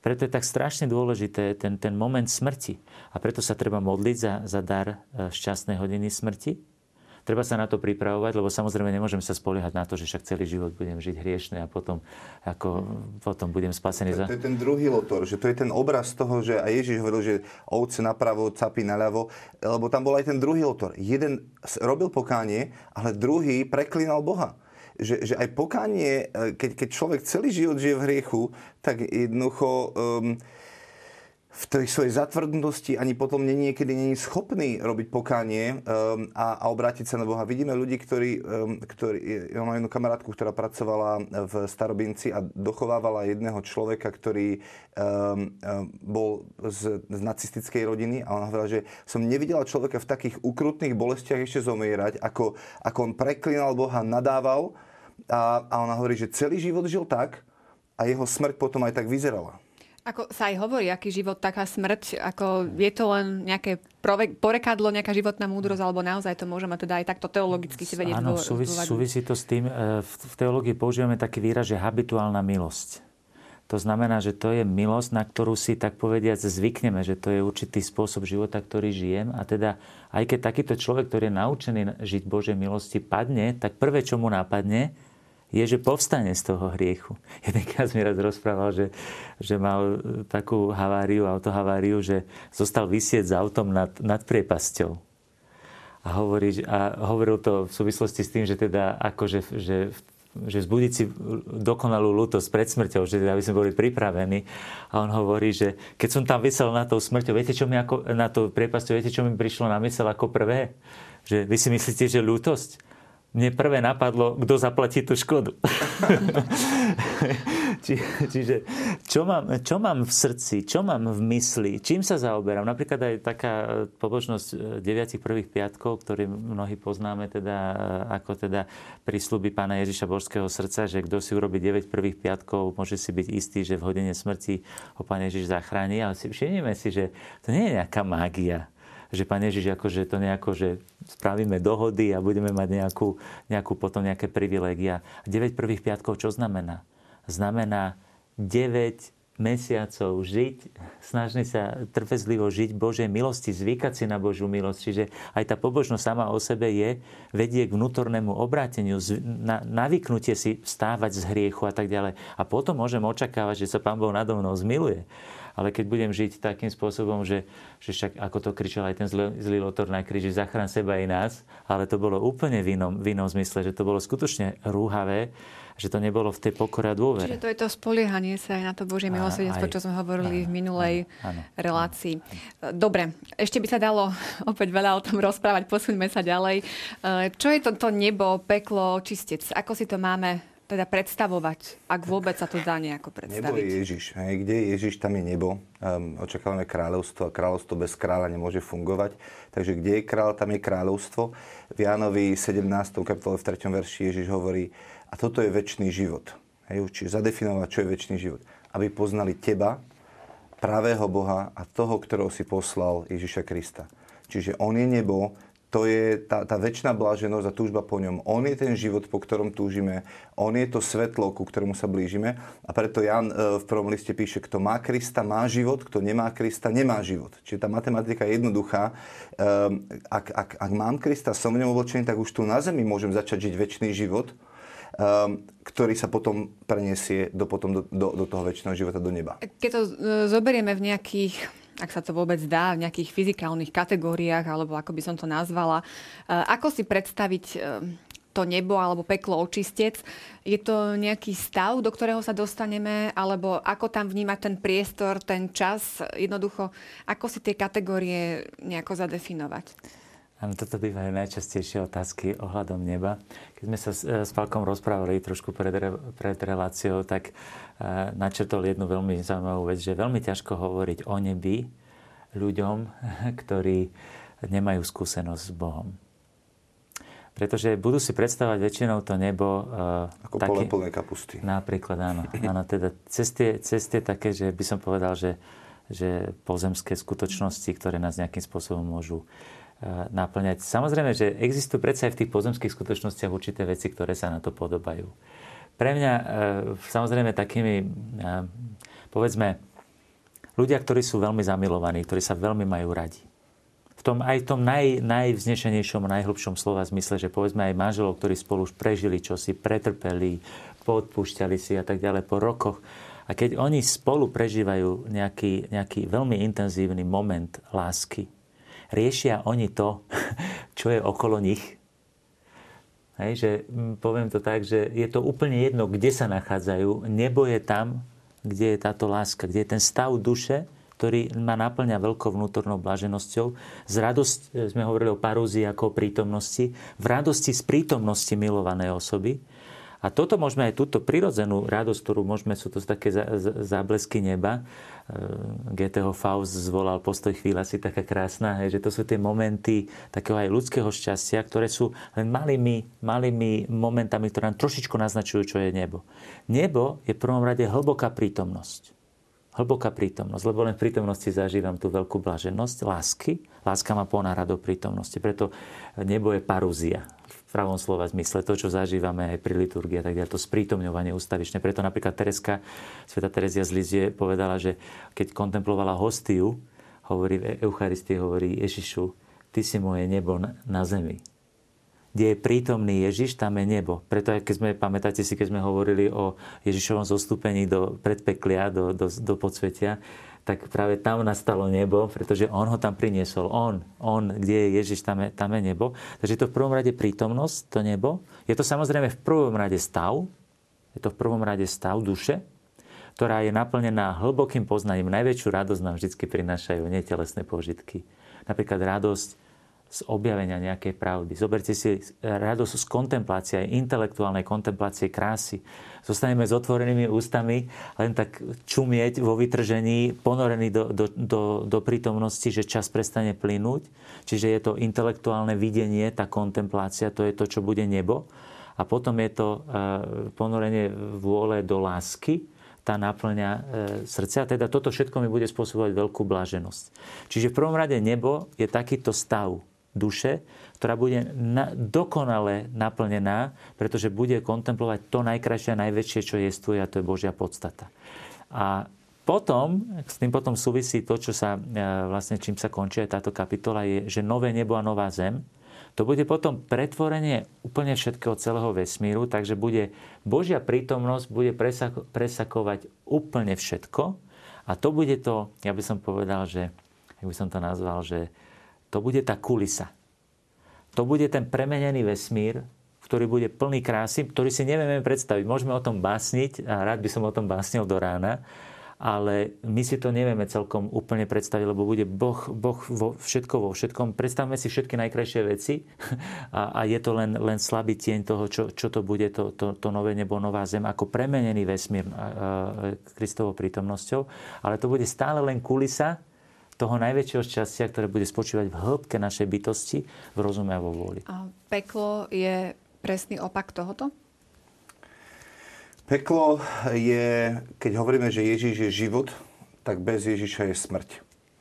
Preto je tak strašne dôležité ten, ten moment smrti. A preto sa treba modliť za, za dar e, šťastnej hodiny smrti. Treba sa na to pripravovať, lebo samozrejme nemôžem sa spoliehať na to, že však celý život budem žiť hriešne a potom, ako, potom budem spasený. To, to je ten druhý lotor, že to je ten obraz toho, že aj Ježiš hovoril, že ovce napravo, capy naľavo, lebo tam bol aj ten druhý lotor. Jeden robil pokánie, ale druhý preklínal Boha že, že aj pokánie, e, keď, keď človek celý život žije v hriechu, tak jednoducho um, v tej svojej zatvrdnosti ani potom nie, niekedy není schopný robiť pokánie um, a, a obrátiť sa na Boha. Vidíme ľudí, ktorí, um, ktorí... Ja mám jednu kamarátku, ktorá pracovala v Starobinci a dochovávala jedného človeka, ktorý um, um, bol z, z nacistickej rodiny a ona hovorila, že som nevidela človeka v takých ukrutných bolestiach ešte zomierať, ako, ako on preklinal Boha, nadával a, a ona hovorí, že celý život žil tak a jeho smrť potom aj tak vyzerala. Ako sa aj hovorí, aký život, taká smrť, ako je to len nejaké porekadlo, nejaká životná múdrosť, alebo naozaj to môžeme teda aj takto teologicky si vedieť Áno, súvis, súvisí to s tým, e, v teológii používame taký výraz, že habituálna milosť. To znamená, že to je milosť, na ktorú si tak povediať zvykneme, že to je určitý spôsob života, ktorý žijem. A teda aj keď takýto človek, ktorý je naučený žiť Božej milosti, padne, tak prvé, čo mu napadne, je, že povstane z toho hriechu. Jeden kaz mi raz rozprával, že, že mal takú haváriu, autohaváriu, že zostal vysieť s autom nad, nad priepasťou. A, hovorí, a hovoril to v súvislosti s tým, že teda akože, že, že vzbudiť si dokonalú lútosť pred smrťou, že teda aby sme boli pripravení. A on hovorí, že keď som tam vysel na tou smrťou, viete, čo mi ako, na to priepasťou, viete, čo mi prišlo na mysel ako prvé? Že vy si myslíte, že lútosť? Mne prvé napadlo, kto zaplatí tú škodu. Či, čiže čo mám, čo mám v srdci, čo mám v mysli, čím sa zaoberám. Napríklad aj taká pobočnosť e, deviatich prvých piatkov, ktorý mnohí poznáme teda, e, ako teda prísľuby pána Ježiša Božského srdca, že kto si urobí 9 prvých piatkov, môže si byť istý, že v hodine smrti ho pán Ježiš zachráni. Ale si všimneme si, že to nie je nejaká mágia že Pán Ježiš akože to nejako, že spravíme dohody a budeme mať nejakú, nejakú potom nejaké privilégia. 9 prvých piatkov čo znamená? Znamená 9 mesiacov žiť, snažili sa trpezlivo žiť Božej milosti, zvykať si na Božiu milosť. Čiže aj tá pobožnosť sama o sebe je, vedie k vnútornému obráteniu, na, navyknutie si stávať z hriechu a tak ďalej. A potom môžem očakávať, že sa Pán Boh nado mnou zmiluje. Ale keď budem žiť takým spôsobom, že, že však ako to kričal aj ten zlý, zlý lotor na kríži, zachrán seba i nás, ale to bolo úplne v inom, v inom zmysle, že to bolo skutočne rúhavé, že to nebolo v tej pokore a dôvere. Čiže to je to spoliehanie sa aj na to Božie milosrdenstvo, čo sme hovorili áno, v minulej áno, relácii. Áno. Dobre, ešte by sa dalo opäť veľa o tom rozprávať, posuňme sa ďalej. E, čo je toto nebo, peklo, čistec? Ako si to máme teda predstavovať, ak vôbec sa to dá nejako predstaviť? Nebo je Ježiš. Hej. Kde je Ježiš, tam je nebo. Um, očakávame kráľovstvo a kráľovstvo bez kráľa nemôže fungovať. Takže kde je kráľ, tam je kráľovstvo. V Jánovi 17. kapitole v 3. verši Ježiš hovorí, a toto je väčší život. Hej. Čiže zadefinovať, čo je väčší život. Aby poznali teba, pravého Boha a toho, ktorého si poslal Ježiša Krista. Čiže on je nebo, to je tá, tá väčšiná bláženosť a túžba po ňom. On je ten život, po ktorom túžime. On je to svetlo, ku ktorému sa blížime. A preto Jan e, v prvom liste píše, kto má Krista, má život, kto nemá Krista, nemá život. Čiže tá matematika je jednoduchá. Ehm, ak, ak, ak mám Krista, som v ňom oblečený, tak už tu na zemi môžem začať žiť väčší život, ehm, ktorý sa potom preniesie do, potom do, do, do toho väčšného života, do neba. Keď to e, zoberieme v nejakých ak sa to vôbec dá, v nejakých fyzikálnych kategóriách, alebo ako by som to nazvala. Eh, ako si predstaviť eh, to nebo alebo peklo očistec? Je to nejaký stav, do ktorého sa dostaneme, alebo ako tam vnímať ten priestor, ten čas? Jednoducho, ako si tie kategórie nejako zadefinovať? Áno, toto bývajú najčastejšie otázky ohľadom neba. Keď sme sa s, eh, s Falkom rozprávali trošku pred, pred reláciou, tak uh, načrtol jednu veľmi zaujímavú vec, že je veľmi ťažko hovoriť o nebi ľuďom, ktorí nemajú skúsenosť s Bohom. Pretože budú si predstavať väčšinou to nebo... Uh, Ako také, pole plné kapusty. Napríklad, áno. áno teda cez tie, cez tie také, že by som povedal, že, že pozemské skutočnosti, ktoré nás nejakým spôsobom môžu naplňať. Samozrejme, že existujú predsa aj v tých pozemských skutočnostiach určité veci, ktoré sa na to podobajú. Pre mňa e, samozrejme takými, e, povedzme, ľudia, ktorí sú veľmi zamilovaní, ktorí sa veľmi majú radi. V tom, aj v tom naj, najvznešenejšom, najhlbšom slova zmysle, že povedzme aj manželov, ktorí spolu už prežili čosi, pretrpeli, podpúšťali si a tak ďalej po rokoch. A keď oni spolu prežívajú nejaký, nejaký veľmi intenzívny moment lásky, riešia oni to, čo je okolo nich. Hej, že mm, poviem to tak, že je to úplne jedno, kde sa nachádzajú. Nebo je tam, kde je táto láska, kde je ten stav duše, ktorý ma naplňa veľkou vnútornou blaženosťou. Z radosť, e, sme hovorili o parúzii ako o prítomnosti, v radosti z prítomnosti milovanej osoby. A toto môžeme aj túto prirodzenú radosť, ktorú môžeme, sú to také záblesky neba, GTH Faust zvolal postoj chvíľa si taká krásna, hej, že to sú tie momenty takého aj ľudského šťastia, ktoré sú len malými, malými momentami, ktoré nám trošičku naznačujú, čo je nebo. Nebo je v prvom rade hlboká prítomnosť. Hlboká prítomnosť, lebo len v prítomnosti zažívam tú veľkú blaženosť, lásky. Láska ma ponára do prítomnosti, preto nebo je parúzia v pravom slova zmysle, to, čo zažívame aj pri liturgii a tak ďalej, to sprítomňovanie ustavične. Preto napríklad Tereska, sveta Terezia z Lizie povedala, že keď kontemplovala hostiu, hovorí v Eucharistii, hovorí Ježišu, ty si moje nebo na zemi. Kde je prítomný Ježiš, tam je nebo. Preto aj keď sme, pamätáte si, keď sme hovorili o Ježišovom zostúpení do predpeklia, do, do, do podsvetia, tak práve tam nastalo nebo, pretože on ho tam priniesol. On, on, kde je Ježiš, tam je, tam je nebo. Takže je to v prvom rade prítomnosť, to nebo. Je to samozrejme v prvom rade stav, je to v prvom rade stav duše, ktorá je naplnená hlbokým poznaním. Najväčšiu radosť nám vždy prinášajú netelesné požitky. Napríklad radosť z objavenia nejakej pravdy. Zoberte si radosť z kontemplácie, aj intelektuálnej kontemplácie krásy. Zostaneme s otvorenými ústami, len tak čumieť vo vytržení, ponorený do, do, do, do prítomnosti, že čas prestane plynúť. Čiže je to intelektuálne videnie, tá kontemplácia, to je to, čo bude nebo. A potom je to e, ponorenie vôle do lásky, tá naplňa e, srdce. A teda toto všetko mi bude spôsobovať veľkú blaženosť. Čiže v prvom rade nebo je takýto stav duše, ktorá bude na, dokonale naplnená, pretože bude kontemplovať to najkrajšie a najväčšie, čo je a to je Božia podstata. A potom, s tým potom súvisí to, čo sa, vlastne čím sa končí aj táto kapitola, je, že nové nebo a nová zem. To bude potom pretvorenie úplne všetkého celého vesmíru, takže bude Božia prítomnosť bude presakovať úplne všetko. A to bude to, ja by som povedal, že, jak by som to nazval, že to bude tá kulisa. To bude ten premenený vesmír, ktorý bude plný krásy, ktorý si nevieme predstaviť. Môžeme o tom básniť a rád by som o tom básnil do rána, ale my si to nevieme celkom úplne predstaviť, lebo bude Boh, boh vo všetko vo všetkom. Predstavme si všetky najkrajšie veci a, a je to len, len slabý tieň toho, čo, čo to bude to, to, to nové nebo, nová zem, ako premenený vesmír Kristovou prítomnosťou. Ale to bude stále len kulisa toho najväčšieho šťastia, ktoré bude spočívať v hĺbke našej bytosti, v rozume a vo vôli. A peklo je presný opak tohoto? Peklo je, keď hovoríme, že Ježiš je život, tak bez Ježiša je smrť.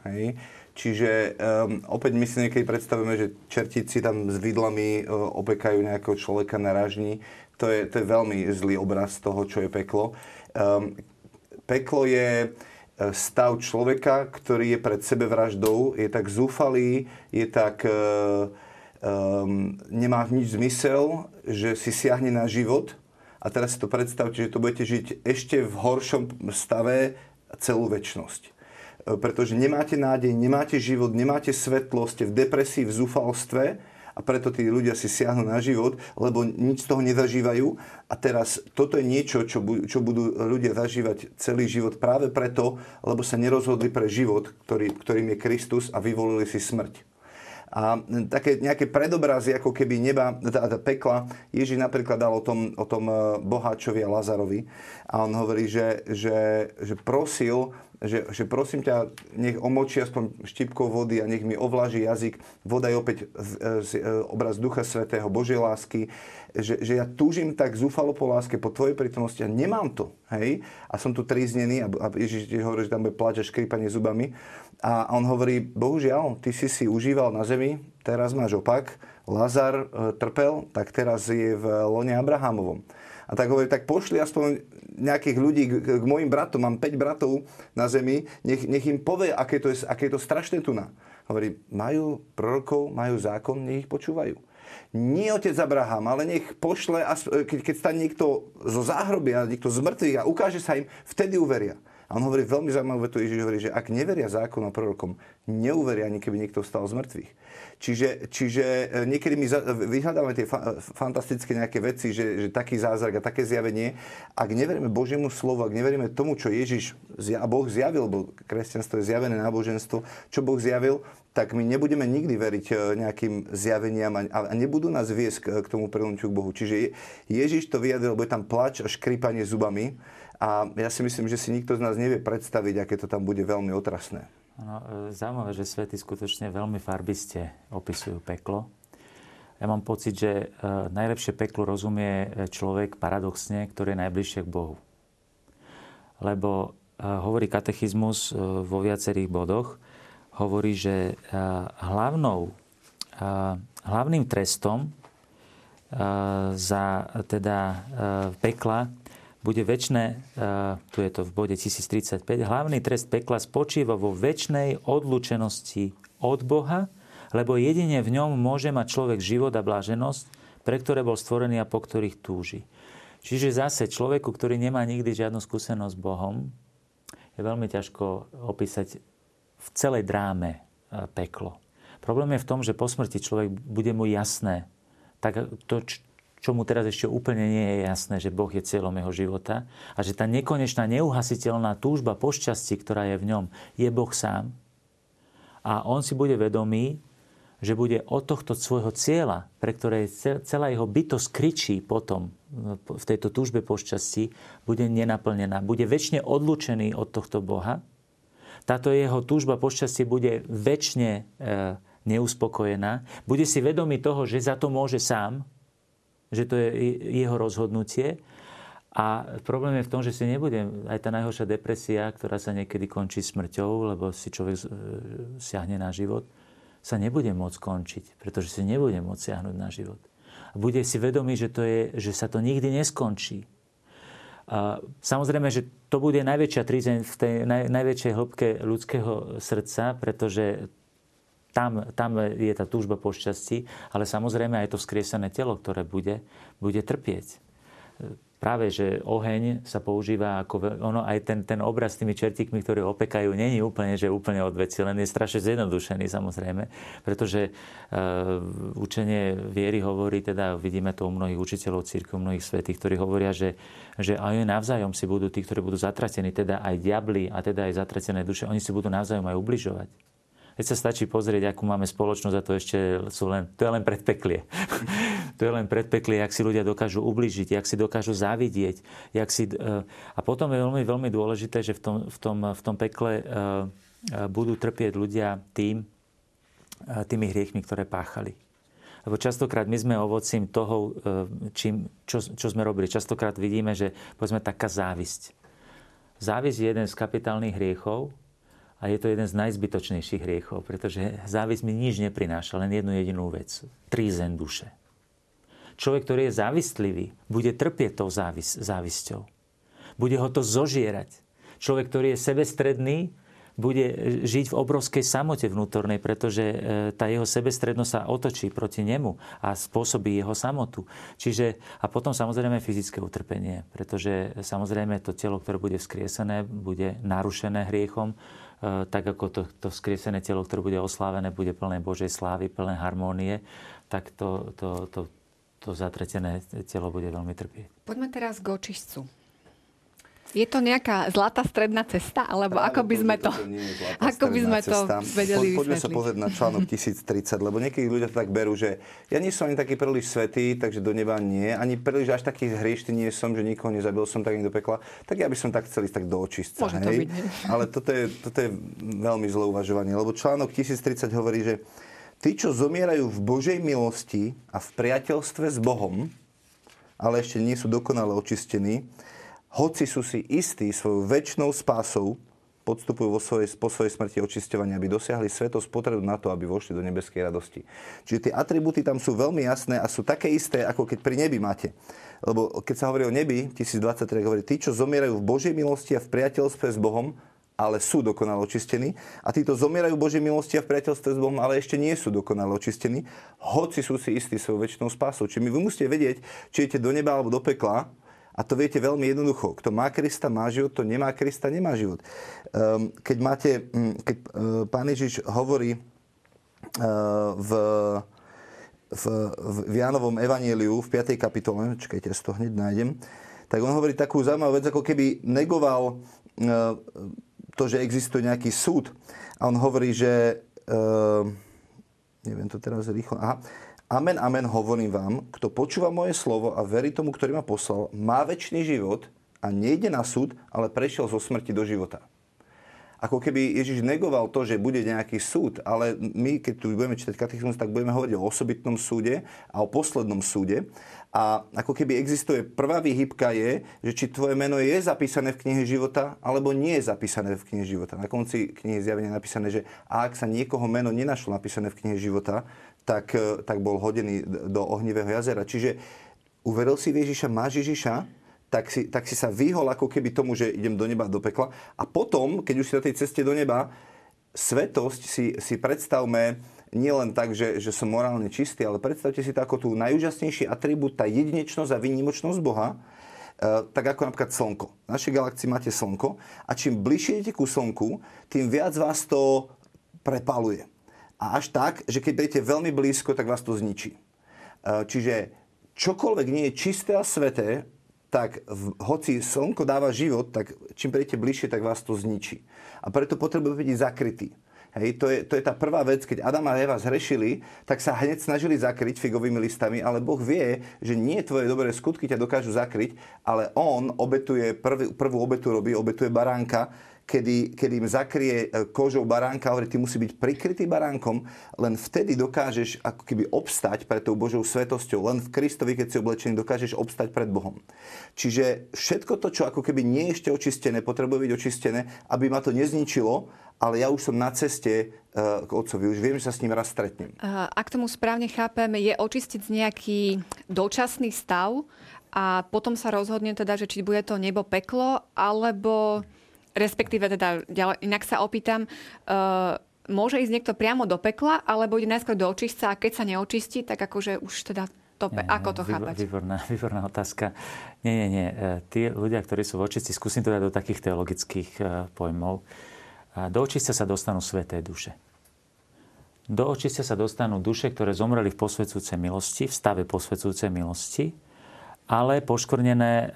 Hej? Čiže um, opäť my si niekedy predstavujeme, že čertíci tam s vidlami uh, opekajú nejakého človeka na ražni. To je, to je veľmi zlý obraz toho, čo je peklo. Um, peklo je stav človeka, ktorý je pred sebevraždou, je tak zúfalý, je tak... Um, nemá nič zmysel, že si siahne na život a teraz si to predstavte, že to budete žiť ešte v horšom stave celú väčnosť. E, pretože nemáte nádej, nemáte život, nemáte svetlo, ste v depresii, v zúfalstve a preto tí ľudia si siahnu na život, lebo nič z toho nezažívajú. A teraz toto je niečo, čo, budú, čo budú ľudia zažívať celý život práve preto, lebo sa nerozhodli pre život, ktorý, ktorým je Kristus a vyvolili si smrť. A také nejaké predobrazy, ako keby neba, teda pekla, Ježiš napríklad dal o tom, o tom e, boháčovi a Lazarovi. A on hovorí, že, že, že prosil, že, že prosím ťa, nech omočí aspoň štipkou vody a nech mi ovlaží jazyk. Voda je opäť z, z, e, obraz Ducha Svetého, Božej lásky. Že, že ja túžim tak zúfalo po láske, po tvojej prítomnosti a nemám to. Hej? A som tu tríznený a, a Ježiš hovorí, že tam bude plač a škripanie zubami. A on hovorí, bohužiaľ, ty si si užíval na zemi, teraz máš opak, Lazar e, trpel, tak teraz je v lone Abrahamovom. A tak hovorí, tak pošli aspoň nejakých ľudí k, k mojim bratom, mám 5 bratov na zemi, nech, nech im povie, aké to, je, aké je to strašné tu na. Hovorí, majú prorokov, majú zákon, nech ich počúvajú. Nie otec Abraham, ale nech pošle, keď, keď stane niekto zo záhrobia, niekto z mŕtvych a ukáže sa im, vtedy uveria. A on hovorí veľmi zaujímavú vetu, Ježiš hovorí, že ak neveria zákonom prorokom, neuveria ani keby niekto vstal z mŕtvych. Čiže, čiže e, niekedy my vyhľadávame tie fa- fantastické nejaké veci, že, že taký zázrak a také zjavenie. Ak neverieme Božiemu slovu, ak neverieme tomu, čo Ježiš a Boh zjavil, lebo kresťanstvo je zjavené náboženstvo, čo Boh zjavil, tak my nebudeme nikdy veriť e, nejakým zjaveniam a nebudú nás viesť k tomu prenutiu k Bohu. Čiže Ježiš to vyjadril, bude tam plač a škripanie zubami, a ja si myslím, že si nikto z nás nevie predstaviť, aké to tam bude veľmi otrasné. No, zaujímavé, že svety skutočne veľmi farbiste opisujú peklo. Ja mám pocit, že e, najlepšie peklo rozumie e, človek paradoxne, ktorý je najbližšie k Bohu. Lebo hovorí katechizmus vo viacerých bodoch, hovorí, že hlavnou, hlavným trestom za teda pekla bude väčšné, tu je to v bode 1035, hlavný trest pekla spočíva vo väčšnej odlučenosti od Boha, lebo jedine v ňom môže mať človek život a bláženosť, pre ktoré bol stvorený a po ktorých túži. Čiže zase človeku, ktorý nemá nikdy žiadnu skúsenosť s Bohom, je veľmi ťažko opísať v celej dráme peklo. Problém je v tom, že po smrti človek bude mu jasné, tak to, čo mu teraz ešte úplne nie je jasné, že Boh je cieľom jeho života a že tá nekonečná, neuhasiteľná túžba po šťastí, ktorá je v ňom, je Boh sám. A on si bude vedomý, že bude od tohto svojho cieľa, pre ktoré celá jeho bytosť kričí potom v tejto túžbe po šťastí, bude nenaplnená. Bude väčšine odlučený od tohto Boha. Táto jeho túžba po šťastí bude väčšine e, neuspokojená. Bude si vedomý toho, že za to môže sám, že to je jeho rozhodnutie. A problém je v tom, že si nebude aj tá najhoršia depresia, ktorá sa niekedy končí smrťou, lebo si človek e, siahne na život, sa nebude môcť končiť, pretože si nebude môcť siahnuť na život. A bude si vedomý, že, to je, že sa to nikdy neskončí. A samozrejme, že to bude najväčšia trízeň v tej naj, najväčšej hĺbke ľudského srdca, pretože tam, tam je tá túžba po šťastí, ale samozrejme aj to vzkriesené telo, ktoré bude, bude trpieť práve, že oheň sa používa ako, ono aj ten, ten obraz s tými čertíkmi, ktorí opekajú, není úplne, že úplne odveci, len je strašne zjednodušený samozrejme, pretože uh, učenie viery hovorí, teda vidíme to u mnohých učiteľov církov, mnohých svetých, ktorí hovoria, že, že aj navzájom si budú tí, ktorí budú zatratení, teda aj diabli a teda aj zatratené duše, oni si budú navzájom aj ubližovať. Veď sa stačí pozrieť, akú máme spoločnosť a to ešte sú len, to je len predpeklie. to je len predpeklie, jak si ľudia dokážu ubližiť, jak si dokážu závidieť. Jak si, eh, a potom je veľmi, veľmi dôležité, že v tom, v tom, v tom pekle eh, eh, budú trpieť ľudia tým, tými hriechmi, ktoré páchali. Lebo častokrát my sme ovocím toho, čím, čo, čo sme robili. Častokrát vidíme, že povedzme taká závisť. Závisť je jeden z kapitálnych hriechov, a je to jeden z najzbytočnejších hriechov, pretože závisť mi nič neprináša, len jednu jedinú vec. Trízen duše. Človek, ktorý je závistlivý, bude trpieť tou závis- závisťou. Bude ho to zožierať. Človek, ktorý je sebestredný, bude žiť v obrovskej samote vnútornej, pretože e, tá jeho sebestrednosť sa otočí proti nemu a spôsobí jeho samotu. Čiže, a potom samozrejme fyzické utrpenie, pretože samozrejme to telo, ktoré bude vzkriesené, bude narušené hriechom, E, tak ako to, to skriesené telo, ktoré bude oslávené, bude plné Božej slávy, plné harmónie, tak to, to, to, to zatretené telo bude veľmi trpieť. Poďme teraz k očistcu. Je to nejaká zlatá stredná cesta? Alebo Práve ako by sme to, ako by sme to vedeli po, Poďme sa pozrieť na článok 1030, lebo niekedy ľudia to tak berú, že ja nie som ani taký príliš svetý, takže do neba nie, ani príliš až taký hriešný nie som, že nikoho nezabil som tak do pekla, tak ja by som tak chcel ísť tak do očistca. Môže to hej? byť. Ale toto je, toto je veľmi zlé uvažovanie, lebo článok 1030 hovorí, že tí, čo zomierajú v Božej milosti a v priateľstve s Bohom, ale ešte nie sú dokonale očistení, hoci sú si istí svojou väčšnou spásou, podstupujú vo svojej, po svojej smrti očisťovania, aby dosiahli svetosť potrebu na to, aby vošli do nebeskej radosti. Čiže tie atribúty tam sú veľmi jasné a sú také isté, ako keď pri nebi máte. Lebo keď sa hovorí o nebi, 1023 hovorí, tí, čo zomierajú v Božej milosti a v priateľstve s Bohom, ale sú dokonale očistení. A títo zomierajú Božej milosti a v priateľstve s Bohom, ale ešte nie sú dokonale očistení, hoci sú si istí svojou väčšinou spásou. Čiže my vy musíte vedieť, či idete do neba alebo do pekla, a to viete veľmi jednoducho. Kto má Krista, má život, kto nemá Krista, nemá život. Ehm, keď máte, hm, keď e, pán Ježiš hovorí e, v, v, v Jánovom evanieliu v 5. kapitole, čakajte, ja to hneď nájdem, tak on hovorí takú zaujímavú vec, ako keby negoval e, to, že existuje nejaký súd. A on hovorí, že neviem to teraz rýchlo, aha, Amen, amen, hovorím vám, kto počúva moje slovo a verí tomu, ktorý ma poslal, má väčší život a nejde na súd, ale prešiel zo smrti do života. Ako keby Ježiš negoval to, že bude nejaký súd, ale my, keď tu budeme čítať katechizmus, tak budeme hovoriť o osobitnom súde a o poslednom súde. A ako keby existuje prvá výhybka je, že či tvoje meno je zapísané v knihe života, alebo nie je zapísané v knihe života. Na konci knihy zjavenia je napísané, že ak sa niekoho meno nenašlo napísané v knihe života, tak, e, tak bol hodený do ohnivého jazera. Čiže uveril si v Ježiša, máš Ježiša, tak si, tak si sa vyhol ako keby tomu, že idem do neba, do pekla. A potom, keď už si na tej ceste do neba, svetosť si, si predstavme nie len tak, že, že som morálne čistý, ale predstavte si to ako tú najúžasnejší atribút, tá jedinečnosť a výnimočnosť Boha, e, tak ako napríklad Slnko. V našej galaxii máte Slnko a čím bližšie idete ku Slnku, tým viac vás to prepaluje. A až tak, že keď budete veľmi blízko, tak vás to zničí. E, čiže čokoľvek nie je čisté a sveté, tak v, hoci slnko dáva život, tak čím prídete bližšie, tak vás to zničí. A preto potrebujete byť zakrytý. Hej, to, je, to je tá prvá vec, keď Adam a Eva zhrešili, tak sa hneď snažili zakryť figovými listami, ale Boh vie, že nie tvoje dobré skutky ťa dokážu zakryť, ale On obetuje, prvý, prvú obetu robí, obetuje baránka, kedy, kedy im zakrie e, kožou baránka, hovorí, ty musí byť prikrytý baránkom, len vtedy dokážeš ako keby obstať pred tou Božou svetosťou. Len v Kristovi, keď si oblečený, dokážeš obstať pred Bohom. Čiže všetko to, čo ako keby nie je ešte očistené, potrebuje byť očistené, aby ma to nezničilo, ale ja už som na ceste e, k otcovi, už viem, že sa s ním raz stretnem. Ak tomu správne chápem, je očistiť nejaký dočasný stav, a potom sa rozhodne teda, že či bude to nebo peklo, alebo respektíve teda inak sa opýtam, uh, môže ísť niekto priamo do pekla, alebo ide najskôr do očistca a keď sa neočistí, tak akože už teda to, nie, ako to výbor, chápať? Výborná, výborná otázka. Nie, nie, nie. E, tí ľudia, ktorí sú v očistci, skúsim to dať do takých teologických e, pojmov. Do očistca sa dostanú sveté duše. Do očistca sa dostanú duše, ktoré zomreli v posvedzujúcej milosti, v stave posvedzujúcej milosti, ale poškvrnené e,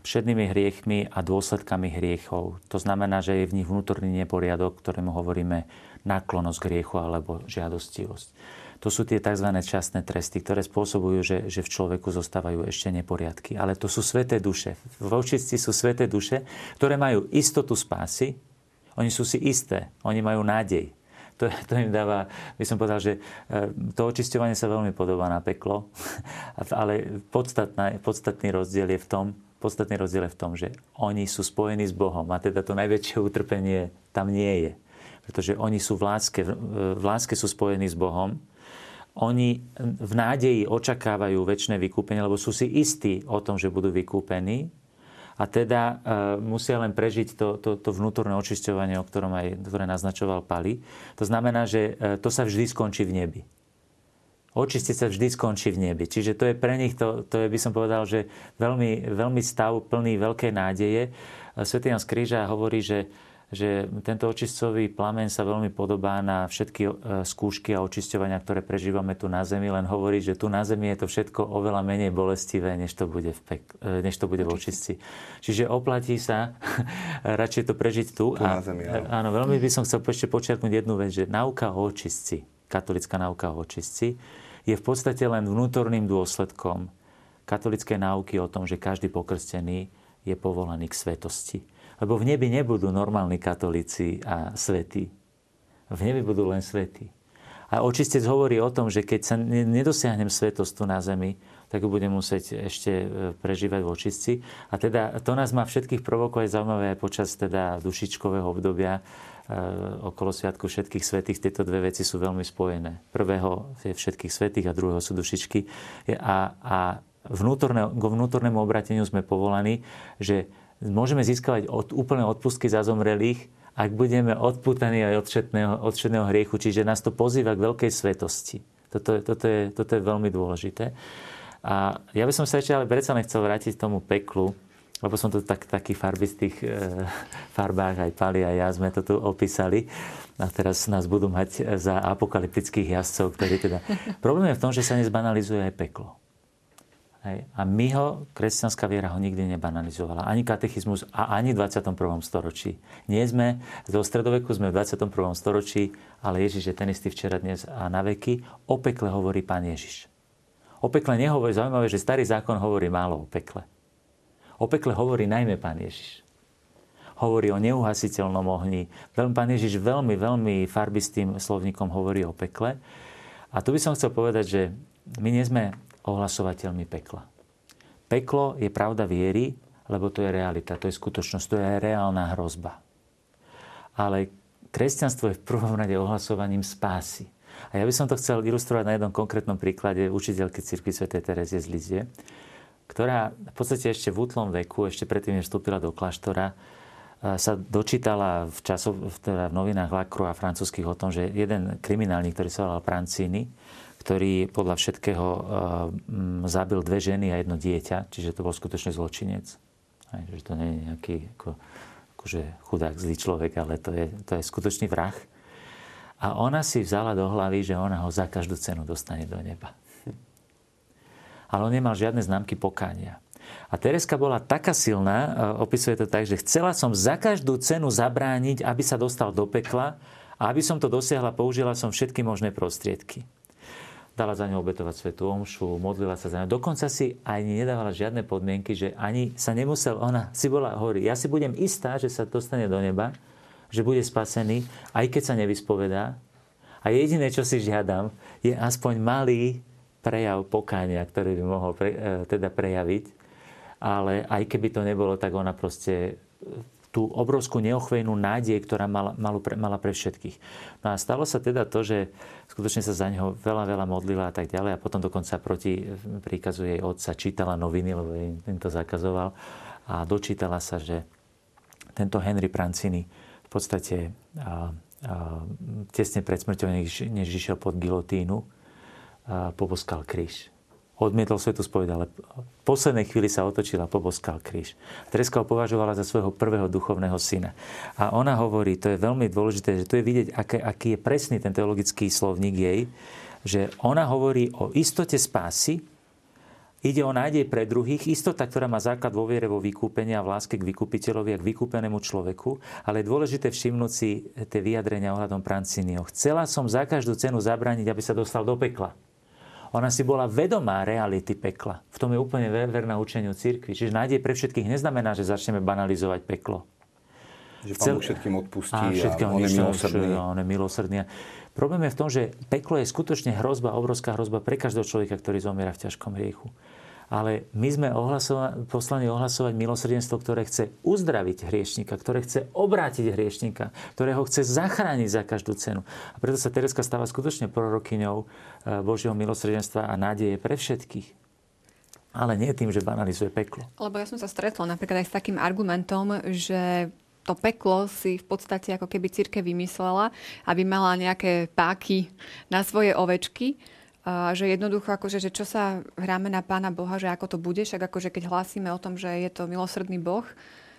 všednými hriechmi a dôsledkami hriechov. To znamená, že je v nich vnútorný neporiadok, ktorému hovoríme náklonosť k hriechu alebo žiadostivosť. To sú tie tzv. časné tresty, ktoré spôsobujú, že, že v človeku zostávajú ešte neporiadky. Ale to sú sveté duše. V očistci sú sveté duše, ktoré majú istotu spásy. Oni sú si isté. Oni majú nádej to, to im dáva, by som povedal, že e, to očisťovanie sa veľmi podobá na peklo, ale podstatná, podstatný rozdiel je v tom, podstatný rozdiel je v tom, že oni sú spojení s Bohom a teda to najväčšie utrpenie tam nie je. Pretože oni sú v láske, v láske sú spojení s Bohom, oni v nádeji očakávajú väčšie vykúpenie, lebo sú si istí o tom, že budú vykúpení a teda e, musia len prežiť to, to, to vnútorné očisťovanie, o ktorom aj ktoré naznačoval Pali. To znamená, že e, to sa vždy skončí v nebi. Očistiť sa vždy skončí v nebi. Čiže to je pre nich, to, to je, by som povedal, že veľmi, veľmi stav plný veľkej nádeje. Svetý Jan z Kríža hovorí, že že tento očistcový plameň sa veľmi podobá na všetky e, skúšky a očisťovania, ktoré prežívame tu na Zemi, len hovorí, že tu na Zemi je to všetko oveľa menej bolestivé, než to bude v, pek- e, než to bude v očistci. Čiže oplatí sa radšej to prežiť tu. tu a, na Zemi, áno. áno, veľmi by som chcel ešte počiarknúť jednu vec, že nauka o očistci, katolická nauka o očistci, je v podstate len vnútorným dôsledkom katolickej náuky o tom, že každý pokrstený je povolaný k svetosti. Lebo v nebi nebudú normálni katolíci a svetí. V nebi budú len svetí. A očistec hovorí o tom, že keď sa nedosiahnem svetosť tu na zemi, tak ju budem musieť ešte e, prežívať v očistci. A teda to nás má všetkých provokovať zaujímavé aj počas teda dušičkového obdobia e, okolo Sviatku všetkých svetých. Tieto dve veci sú veľmi spojené. Prvého je všetkých svetých a druhého sú dušičky. A, a vnútorné, k vnútornému obrateniu sme povolaní, že môžeme získavať od, úplné odpustky za zomrelých, ak budeme odputaní aj od všetného, od všetného hriechu. Čiže nás to pozýva k veľkej svetosti. Toto, toto, je, toto je veľmi dôležité. A ja by som sa ešte ale predsa nechcel vrátiť k tomu peklu, lebo som to tak, taký farbistých e, farbách, aj Pali a ja sme to tu opísali. A teraz nás budú mať za apokalyptických jazdcov, ktorí teda... Problém je v tom, že sa nezbanalizuje aj peklo. Hej. A my ho, kresťanská viera ho nikdy nebanalizovala. Ani katechizmus a ani v 21. storočí. Nie sme, zo stredoveku sme v 21. storočí, ale Ježiš je ten istý včera, dnes a na veky. O pekle hovorí Pán Ježiš. O pekle nehovorí, zaujímavé, že starý zákon hovorí málo o pekle. O pekle hovorí najmä Pán Ježiš. Hovorí o neuhasiteľnom ohni. Pán Ježiš veľmi, veľmi farbistým slovníkom hovorí o pekle. A tu by som chcel povedať, že my nie sme ohlasovateľmi pekla. Peklo je pravda viery, lebo to je realita, to je skutočnosť, to je reálna hrozba. Ale kresťanstvo je v prvom rade ohlasovaním spásy. A ja by som to chcel ilustrovať na jednom konkrétnom príklade učiteľky cirkvi Sv. Terezie z Lizie, ktorá v podstate ešte v útlom veku, ešte predtým, než vstúpila do kláštora, sa dočítala v, časov, teda v novinách Lacroix a francúzských o tom, že jeden kriminálnik, ktorý sa volal Prancini, ktorý podľa všetkého uh, zabil dve ženy a jedno dieťa, čiže to bol skutočne zločinec. Aj, že to nie je nejaký ako, akože chudák, zlý človek, ale to je, to je skutočný vrah. A ona si vzala do hlavy, že ona ho za každú cenu dostane do neba. Ale on nemal žiadne známky pokánia. A Tereska bola taká silná, e, opisuje to tak, že chcela som za každú cenu zabrániť, aby sa dostal do pekla a aby som to dosiahla, použila som všetky možné prostriedky dala za ňou obetovať svetú omšu, modlila sa za ňou. Dokonca si ani nedávala žiadne podmienky, že ani sa nemusel, ona si bola, hovorí, ja si budem istá, že sa dostane do neba, že bude spasený, aj keď sa nevyspovedá. A jediné, čo si žiadam, je aspoň malý prejav pokánia, ktorý by mohol pre, e, teda prejaviť. Ale aj keby to nebolo, tak ona proste tú obrovskú neochvejnú nádej, ktorá mala, mala, pre, mala pre všetkých. No a stalo sa teda to, že skutočne sa za neho veľa, veľa modlila a tak ďalej a potom dokonca proti príkazu jej otca čítala noviny, lebo im to zakazoval a dočítala sa, že tento Henry Prancini v podstate a, a, tesne pred smrťou, než, než išiel pod gilotínu, a, poboskal kríž odmietol svetu spovedať, ale v poslednej chvíli sa otočila a poboskal kríž. Tereska ho považovala za svojho prvého duchovného syna. A ona hovorí, to je veľmi dôležité, že tu je vidieť, aký, aký je presný ten teologický slovník jej, že ona hovorí o istote spásy, Ide o nádej pre druhých, istota, ktorá má základ vo viere vo vykúpenie a v láske k vykúpiteľovi a k vykúpenému človeku, ale je dôležité všimnúť si tie vyjadrenia ohľadom Prancinio. Chcela som za každú cenu zabrániť, aby sa dostal do pekla. Ona si bola vedomá reality pekla. V tom je úplne verná učeniu cirkvi. Čiže nádej pre všetkých neznamená, že začneme banalizovať peklo. Že Pán Chcel... všetkým odpustí a, všetkým a on je milosrdný. On je milosrdný. Problém je v tom, že peklo je skutočne hrozba, obrovská hrozba pre každého človeka, ktorý zomiera v ťažkom riechu ale my sme ohlasova- poslani ohlasovať milosrdenstvo, ktoré chce uzdraviť hriešnika, ktoré chce obrátiť hriešnika, ktoré ho chce zachrániť za každú cenu. A preto sa Tereska stáva skutočne prorokyňou eh, Božieho milosrdenstva a nádeje pre všetkých. Ale nie tým, že banalizuje peklo. Lebo ja som sa stretla napríklad aj s takým argumentom, že to peklo si v podstate ako keby círke vymyslela, aby mala nejaké páky na svoje ovečky že jednoducho, akože, že čo sa hráme na Pána Boha, že ako to bude, však akože keď hlásime o tom, že je to milosrdný Boh,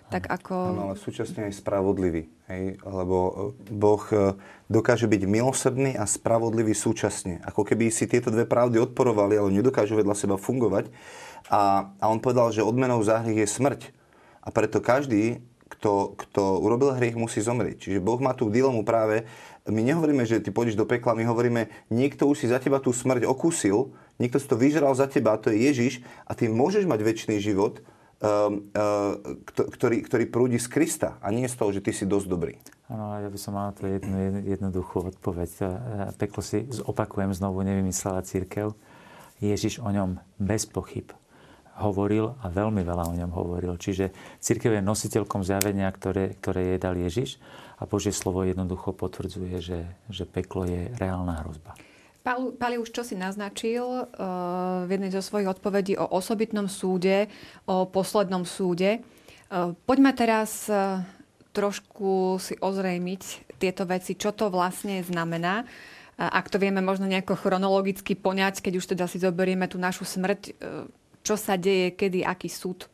tak ako... Áno, ale súčasne aj spravodlivý. Hej? Lebo e, Boh e, dokáže byť milosrdný a spravodlivý súčasne. Ako keby si tieto dve pravdy odporovali, ale nedokážu vedľa seba fungovať. A, a on povedal, že odmenou za hriech je smrť. A preto každý, kto, kto urobil hriech, musí zomrieť. Čiže Boh má tú dilemu práve, my nehovoríme, že ty pôjdeš do pekla, my hovoríme, niekto už si za teba tú smrť okúsil, niekto si to vyžral za teba, to je Ježiš a ty môžeš mať väčší život, um, uh, ktorý, ktorý prúdi z Krista a nie z toho, že ty si dosť dobrý. Áno, ja by som mal to jednu, jednoduchú odpoveď. Peklo si, opakujem znovu, nevymyslela církev. Ježiš o ňom bez pochyb hovoril a veľmi veľa o ňom hovoril. Čiže církev je nositeľkom zjavenia, ktoré, ktoré jej dal Ježiš a Božie slovo jednoducho potvrdzuje, že, že peklo je reálna hrozba. Pali už čo si naznačil uh, v jednej zo svojich odpovedí o osobitnom súde, o poslednom súde. Uh, poďme teraz uh, trošku si ozrejmiť tieto veci, čo to vlastne znamená. Ak to vieme možno nejako chronologicky poňať, keď už teda si zoberieme tú našu smrť, čo sa deje, kedy, aký súd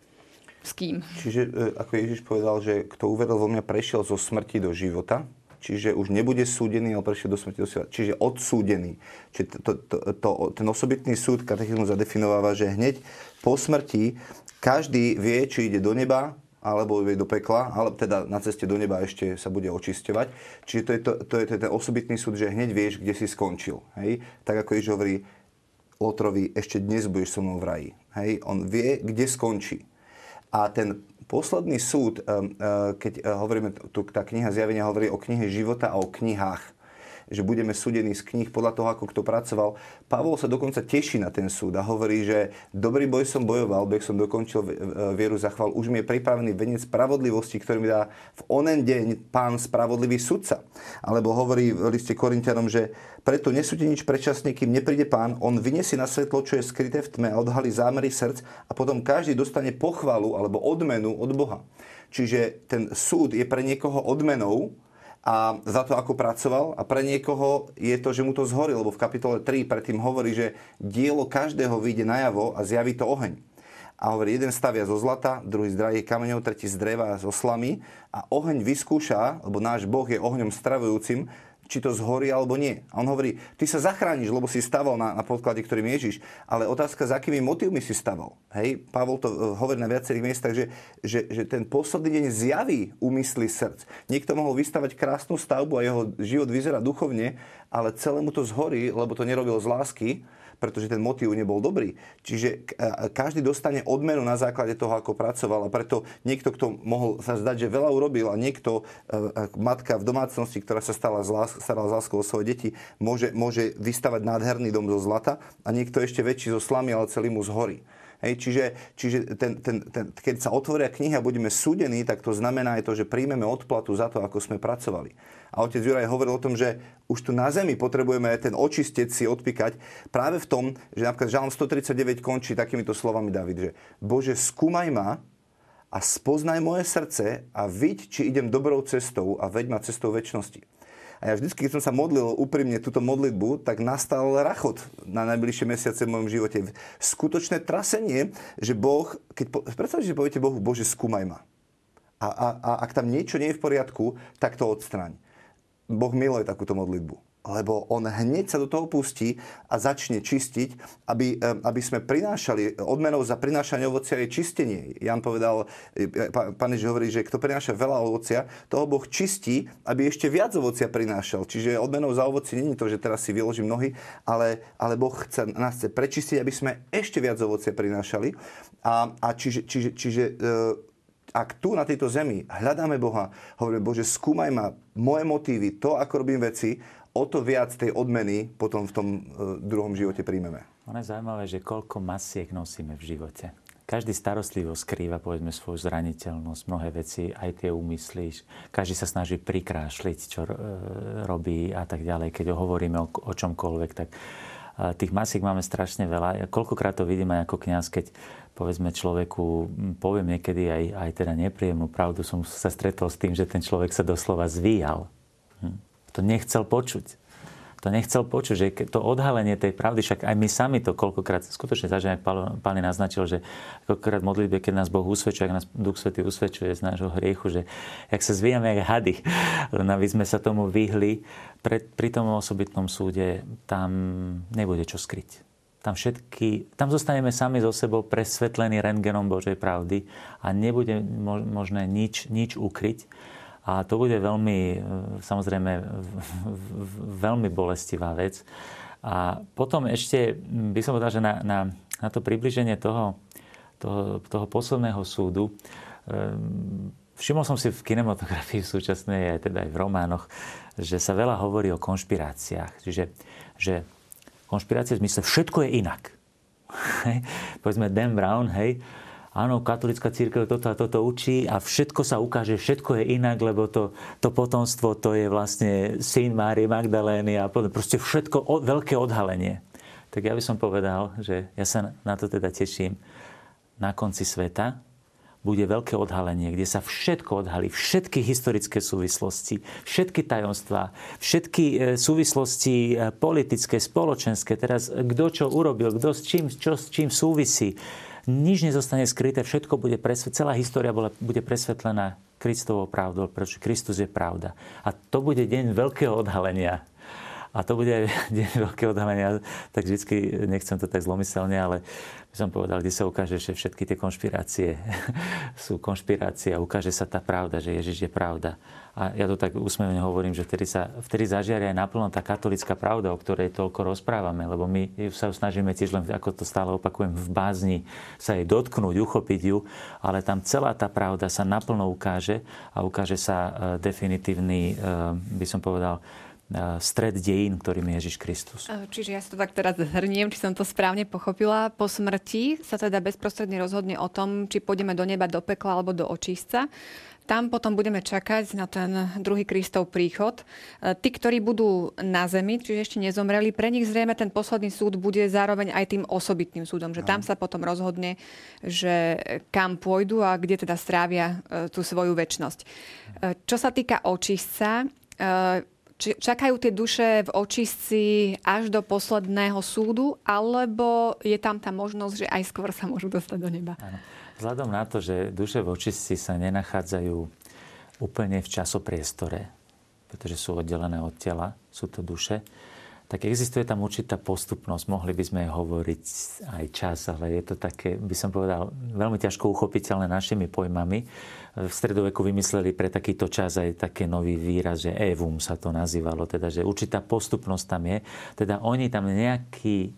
s kým. Čiže e, ako Ježiš povedal, že kto uveril vo mňa, prešiel zo smrti do života, čiže už nebude súdený, ale prešiel do smrti do života. Čiže odsúdený. Čiže to, to, to, ten osobitný súd katechizmus zadefinováva, že hneď po smrti každý vie, či ide do neba, alebo ide do pekla, ale teda na ceste do neba ešte sa bude očisťovať. Čiže to je, to, to je ten osobitný súd, že hneď vieš, kde si skončil. Hej? Tak ako Ježiš hovorí Lotrovi, ešte dnes budeš so mnou v raji. Hej? On vie, kde skončí. A ten posledný súd, eh, keď eh, hovoríme, tu tá kniha zjavenia hovorí o knihe života a o knihách že budeme súdení z kníh podľa toho, ako kto pracoval. Pavol sa dokonca teší na ten súd a hovorí, že dobrý boj som bojoval, beh som dokončil vieru za chval. Už mi je pripravený venec spravodlivosti, ktorý mi dá v onen deň pán spravodlivý sudca. Alebo hovorí v liste Korintianom, že preto nesúde nič predčasne, kým nepríde pán, on vyniesie na svetlo, čo je skryté v tme a odhalí zámery srdc a potom každý dostane pochvalu alebo odmenu od Boha. Čiže ten súd je pre niekoho odmenou, a za to, ako pracoval. A pre niekoho je to, že mu to zhorí, lebo v kapitole 3 predtým hovorí, že dielo každého vyjde najavo a zjaví to oheň. A hovorí, jeden stavia zo zlata, druhý z drahých kameňov, tretí z dreva a zo slamy. A oheň vyskúša, lebo náš Boh je ohňom stravujúcim, či to zhorí alebo nie. A on hovorí, ty sa zachrániš, lebo si staval na, na podklade, ktorým Ježiš, ale otázka, za akými motivmi si staval. Hej, Pavol to uh, hovorí na viacerých miestach, že, že, že ten posledný deň zjaví úmysly srdc. Niekto mohol vystavať krásnu stavbu a jeho život vyzerá duchovne, ale celému to zhorí, lebo to nerobil z lásky pretože ten motív nebol dobrý. Čiže každý dostane odmenu na základe toho, ako pracoval a preto niekto, kto mohol sa zdať, že veľa urobil a niekto, e, matka v domácnosti, ktorá sa stala z láskou o svoje deti, môže, môže vystavať nádherný dom zo zlata a niekto ešte väčší zo slamy, ale celý mu zhorí. Hej, čiže čiže ten, ten, ten, keď sa otvoria knihy a budeme súdení, tak to znamená aj to, že príjmeme odplatu za to, ako sme pracovali. A otec Juraj hovoril o tom, že už tu na zemi potrebujeme ten očistec si odpíkať práve v tom, že napríklad Žalm 139 končí takýmito slovami David, že Bože, skúmaj ma a spoznaj moje srdce a vidť, či idem dobrou cestou a veď ma cestou väčšnosti. A ja vždy, keď som sa modlil úprimne túto modlitbu, tak nastal rachot na najbližšie mesiace v mojom živote. Skutočné trasenie, že Boh, keď predstavte, že poviete Bohu, Bože, skúmaj ma. A, a, a ak tam niečo nie je v poriadku, tak to odstraň. Boh miluje takúto modlitbu lebo on hneď sa do toho pustí a začne čistiť, aby, eh, aby sme prinášali, odmenou za prinášanie ovocia je čistenie. Jan povedal, eh, pán Ježiš hovorí, že kto prináša veľa ovocia, toho Boh čistí, aby ešte viac ovocia prinášal. Čiže odmenou za ovoci není to, že teraz si vyložím nohy, ale, ale Boh chce, nás chce prečistiť, aby sme ešte viac ovocia prinášali. A, a čiže, čiže, čiže e, ak tu na tejto zemi hľadáme Boha, hovoríme, Bože, skúmaj ma, moje motívy, to, ako robím veci, o to viac tej odmeny potom v tom e, druhom živote príjmeme. Ono je zaujímavé, že koľko masiek nosíme v živote. Každý starostlivo skrýva, povedzme, svoju zraniteľnosť, mnohé veci, aj tie umyslíš. Každý sa snaží prikrášliť, čo e, robí a tak ďalej. Keď hovoríme o, o čomkoľvek, tak tých masiek máme strašne veľa. Ja koľkokrát to vidím aj ako kňaz, keď povedzme človeku, poviem niekedy aj, aj teda nepríjemnú pravdu, som sa stretol s tým, že ten človek sa doslova zvíjal. Hm. To nechcel počuť. To nechcel počuť, že to odhalenie tej pravdy, však aj my sami to koľkokrát, skutočne zažijeme, ak pán naznačil, že koľkokrát modlitbe, keď nás Boh usvedčuje, ak nás Duch Svetý usvedčuje z nášho hriechu, že jak sa zvíjame jak hady, len aby sme sa tomu vyhli, pri tom osobitnom súde tam nebude čo skryť. Tam, všetky, tam zostaneme sami so sebou presvetlení rentgenom Božej pravdy a nebude možné nič, nič ukryť. A to bude veľmi, e, samozrejme, veľmi bolestivá vec. A potom ešte by som povedal, že na, na, na to približenie toho, toho, toho posledného súdu, um, Všimol som si v kinematografii v súčasnej, aj teda aj v románoch, že sa veľa hovorí o konšpiráciách. Čiže že konšpirácie v zmysle všetko je inak. Povedzme Dan Brown, hej, áno, katolická církev toto a toto učí a všetko sa ukáže, všetko je inak, lebo to, to potomstvo to je vlastne syn Márie Magdalény a potom proste všetko, o, veľké odhalenie. Tak ja by som povedal, že ja sa na to teda teším na konci sveta, bude veľké odhalenie, kde sa všetko odhalí, všetky historické súvislosti, všetky tajomstvá, všetky e, súvislosti e, politické, spoločenské, teraz kto čo urobil, kto s čím, čo s čím súvisí. Nič nezostane skryté, všetko bude presvetlené, celá história bude presvetlená Kristovou pravdou, pretože Kristus je pravda. A to bude deň veľkého odhalenia a to bude aj deň veľkého odhalenia, tak vždy nechcem to tak zlomyselne, ale by som povedal, kde sa ukáže, že všetky tie konšpirácie sú konšpirácie a ukáže sa tá pravda, že Ježiš je pravda. A ja to tak úsmevne hovorím, že vtedy, sa, vtedy zažiari aj naplno tá katolická pravda, o ktorej toľko rozprávame, lebo my sa snažíme tiež len, ako to stále opakujem, v bázni sa jej dotknúť, uchopiť ju, ale tam celá tá pravda sa naplno ukáže a ukáže sa e, definitívny, e, by som povedal, stred dejín, ktorým je Ježiš Kristus. Čiže ja si to tak teraz zhrniem, či som to správne pochopila. Po smrti sa teda bezprostredne rozhodne o tom, či pôjdeme do neba, do pekla alebo do očistca. Tam potom budeme čakať na ten druhý Kristov príchod. Tí, ktorí budú na zemi, čiže ešte nezomreli, pre nich zrejme ten posledný súd bude zároveň aj tým osobitným súdom, že tam sa potom rozhodne, že kam pôjdu a kde teda strávia tú svoju väčnosť. Čo sa týka očistca, čakajú tie duše v očistci až do posledného súdu, alebo je tam tá možnosť, že aj skôr sa môžu dostať do neba? Áno. Vzhľadom na to, že duše v očistci sa nenachádzajú úplne v časopriestore, pretože sú oddelené od tela, sú to duše, tak existuje tam určitá postupnosť. Mohli by sme hovoriť aj čas, ale je to také, by som povedal, veľmi ťažko uchopiteľné našimi pojmami. V stredoveku vymysleli pre takýto čas aj také nový výraz, že evum sa to nazývalo, teda, že určitá postupnosť tam je. Teda oni tam nejaký,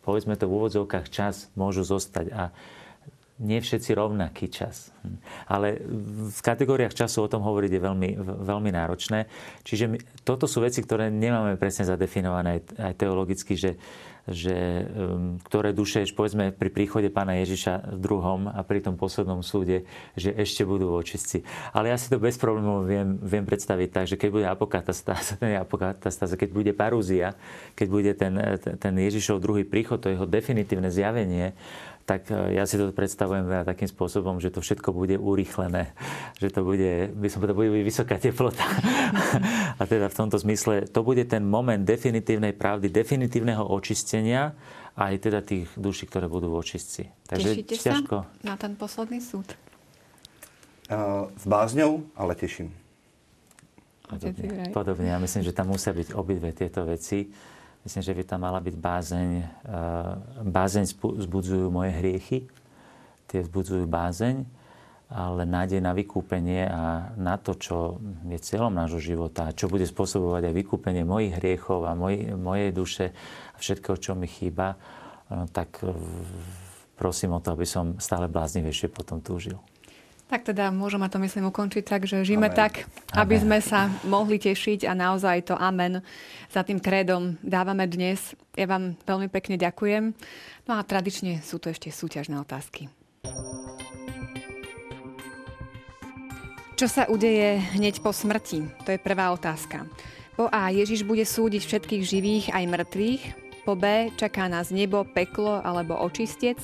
povedzme to v úvodzovkách, čas môžu zostať a nie všetci rovnaký čas. Ale v kategóriách času o tom hovoriť je veľmi, veľmi náročné. Čiže my, toto sú veci, ktoré nemáme presne zadefinované aj teologicky, že že um, ktoré duše, povedzme pri príchode pána Ježiša v druhom a pri tom poslednom súde, že ešte budú očistci. Ale ja si to bez problémov viem, viem predstaviť tak, že keď bude apokatastáza, apokatastáza, keď bude parúzia, keď bude ten, ten Ježišov druhý príchod, to jeho definitívne zjavenie, tak e, ja si to predstavujem teda takým spôsobom, že to všetko bude urýchlené, že to bude, by som povedal, bude vysoká teplota. A teda v tomto zmysle to bude ten moment definitívnej pravdy, definitívneho očistenia aj teda tých duší, ktoré budú v očistci. Takže Tešíte ťažko... sa na ten posledný súd? Uh, s bázňou, ale teším. Podobne, podobne. Ja myslím, že tam musia byť obidve tieto veci Myslím, že by tam mala byť bázeň. Eh, bázeň zbudzujú moje hriechy, tie zbudzujú bázeň, ale nádej na vykúpenie a na to, čo je cieľom nášho života, čo bude spôsobovať aj vykúpenie mojich hriechov a moj, mojej duše a všetkého, čo mi chýba, eh, tak prosím o to, aby som stále bláznivejšie potom túžil. Tak teda môžeme to myslím ukončiť tak, že žijeme amen. tak, aby amen. sme sa mohli tešiť a naozaj to amen za tým krédom dávame dnes. Ja vám veľmi pekne ďakujem. No a tradične sú to ešte súťažné otázky. Čo sa udeje hneď po smrti? To je prvá otázka. Po A. Ježiš bude súdiť všetkých živých aj mŕtvych. Po B. Čaká nás nebo, peklo alebo očistec.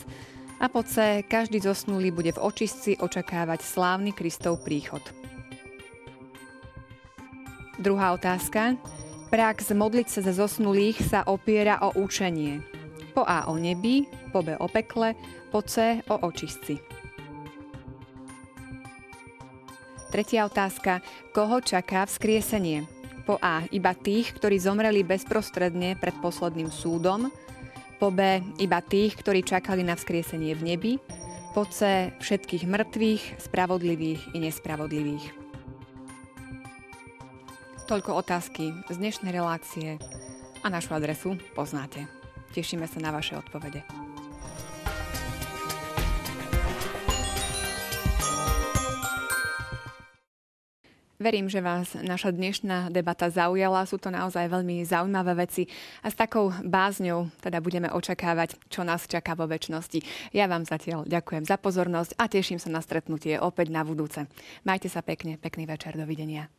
A po C, každý zosnulý bude v očistci očakávať slávny Kristov príchod. Druhá otázka. Prax modliť sa za zosnulých sa opiera o učenie. Po A o nebi, po B o pekle, po C o očistci. Tretia otázka. Koho čaká vzkriesenie? Po A iba tých, ktorí zomreli bezprostredne pred posledným súdom, po B iba tých, ktorí čakali na vzkriesenie v nebi, po C všetkých mŕtvych, spravodlivých i nespravodlivých. Toľko otázky z dnešnej relácie a našu adresu poznáte. Tešíme sa na vaše odpovede. Verím, že vás naša dnešná debata zaujala. Sú to naozaj veľmi zaujímavé veci a s takou bázňou teda budeme očakávať, čo nás čaká vo väčšnosti. Ja vám zatiaľ ďakujem za pozornosť a teším sa na stretnutie opäť na budúce. Majte sa pekne, pekný večer, dovidenia.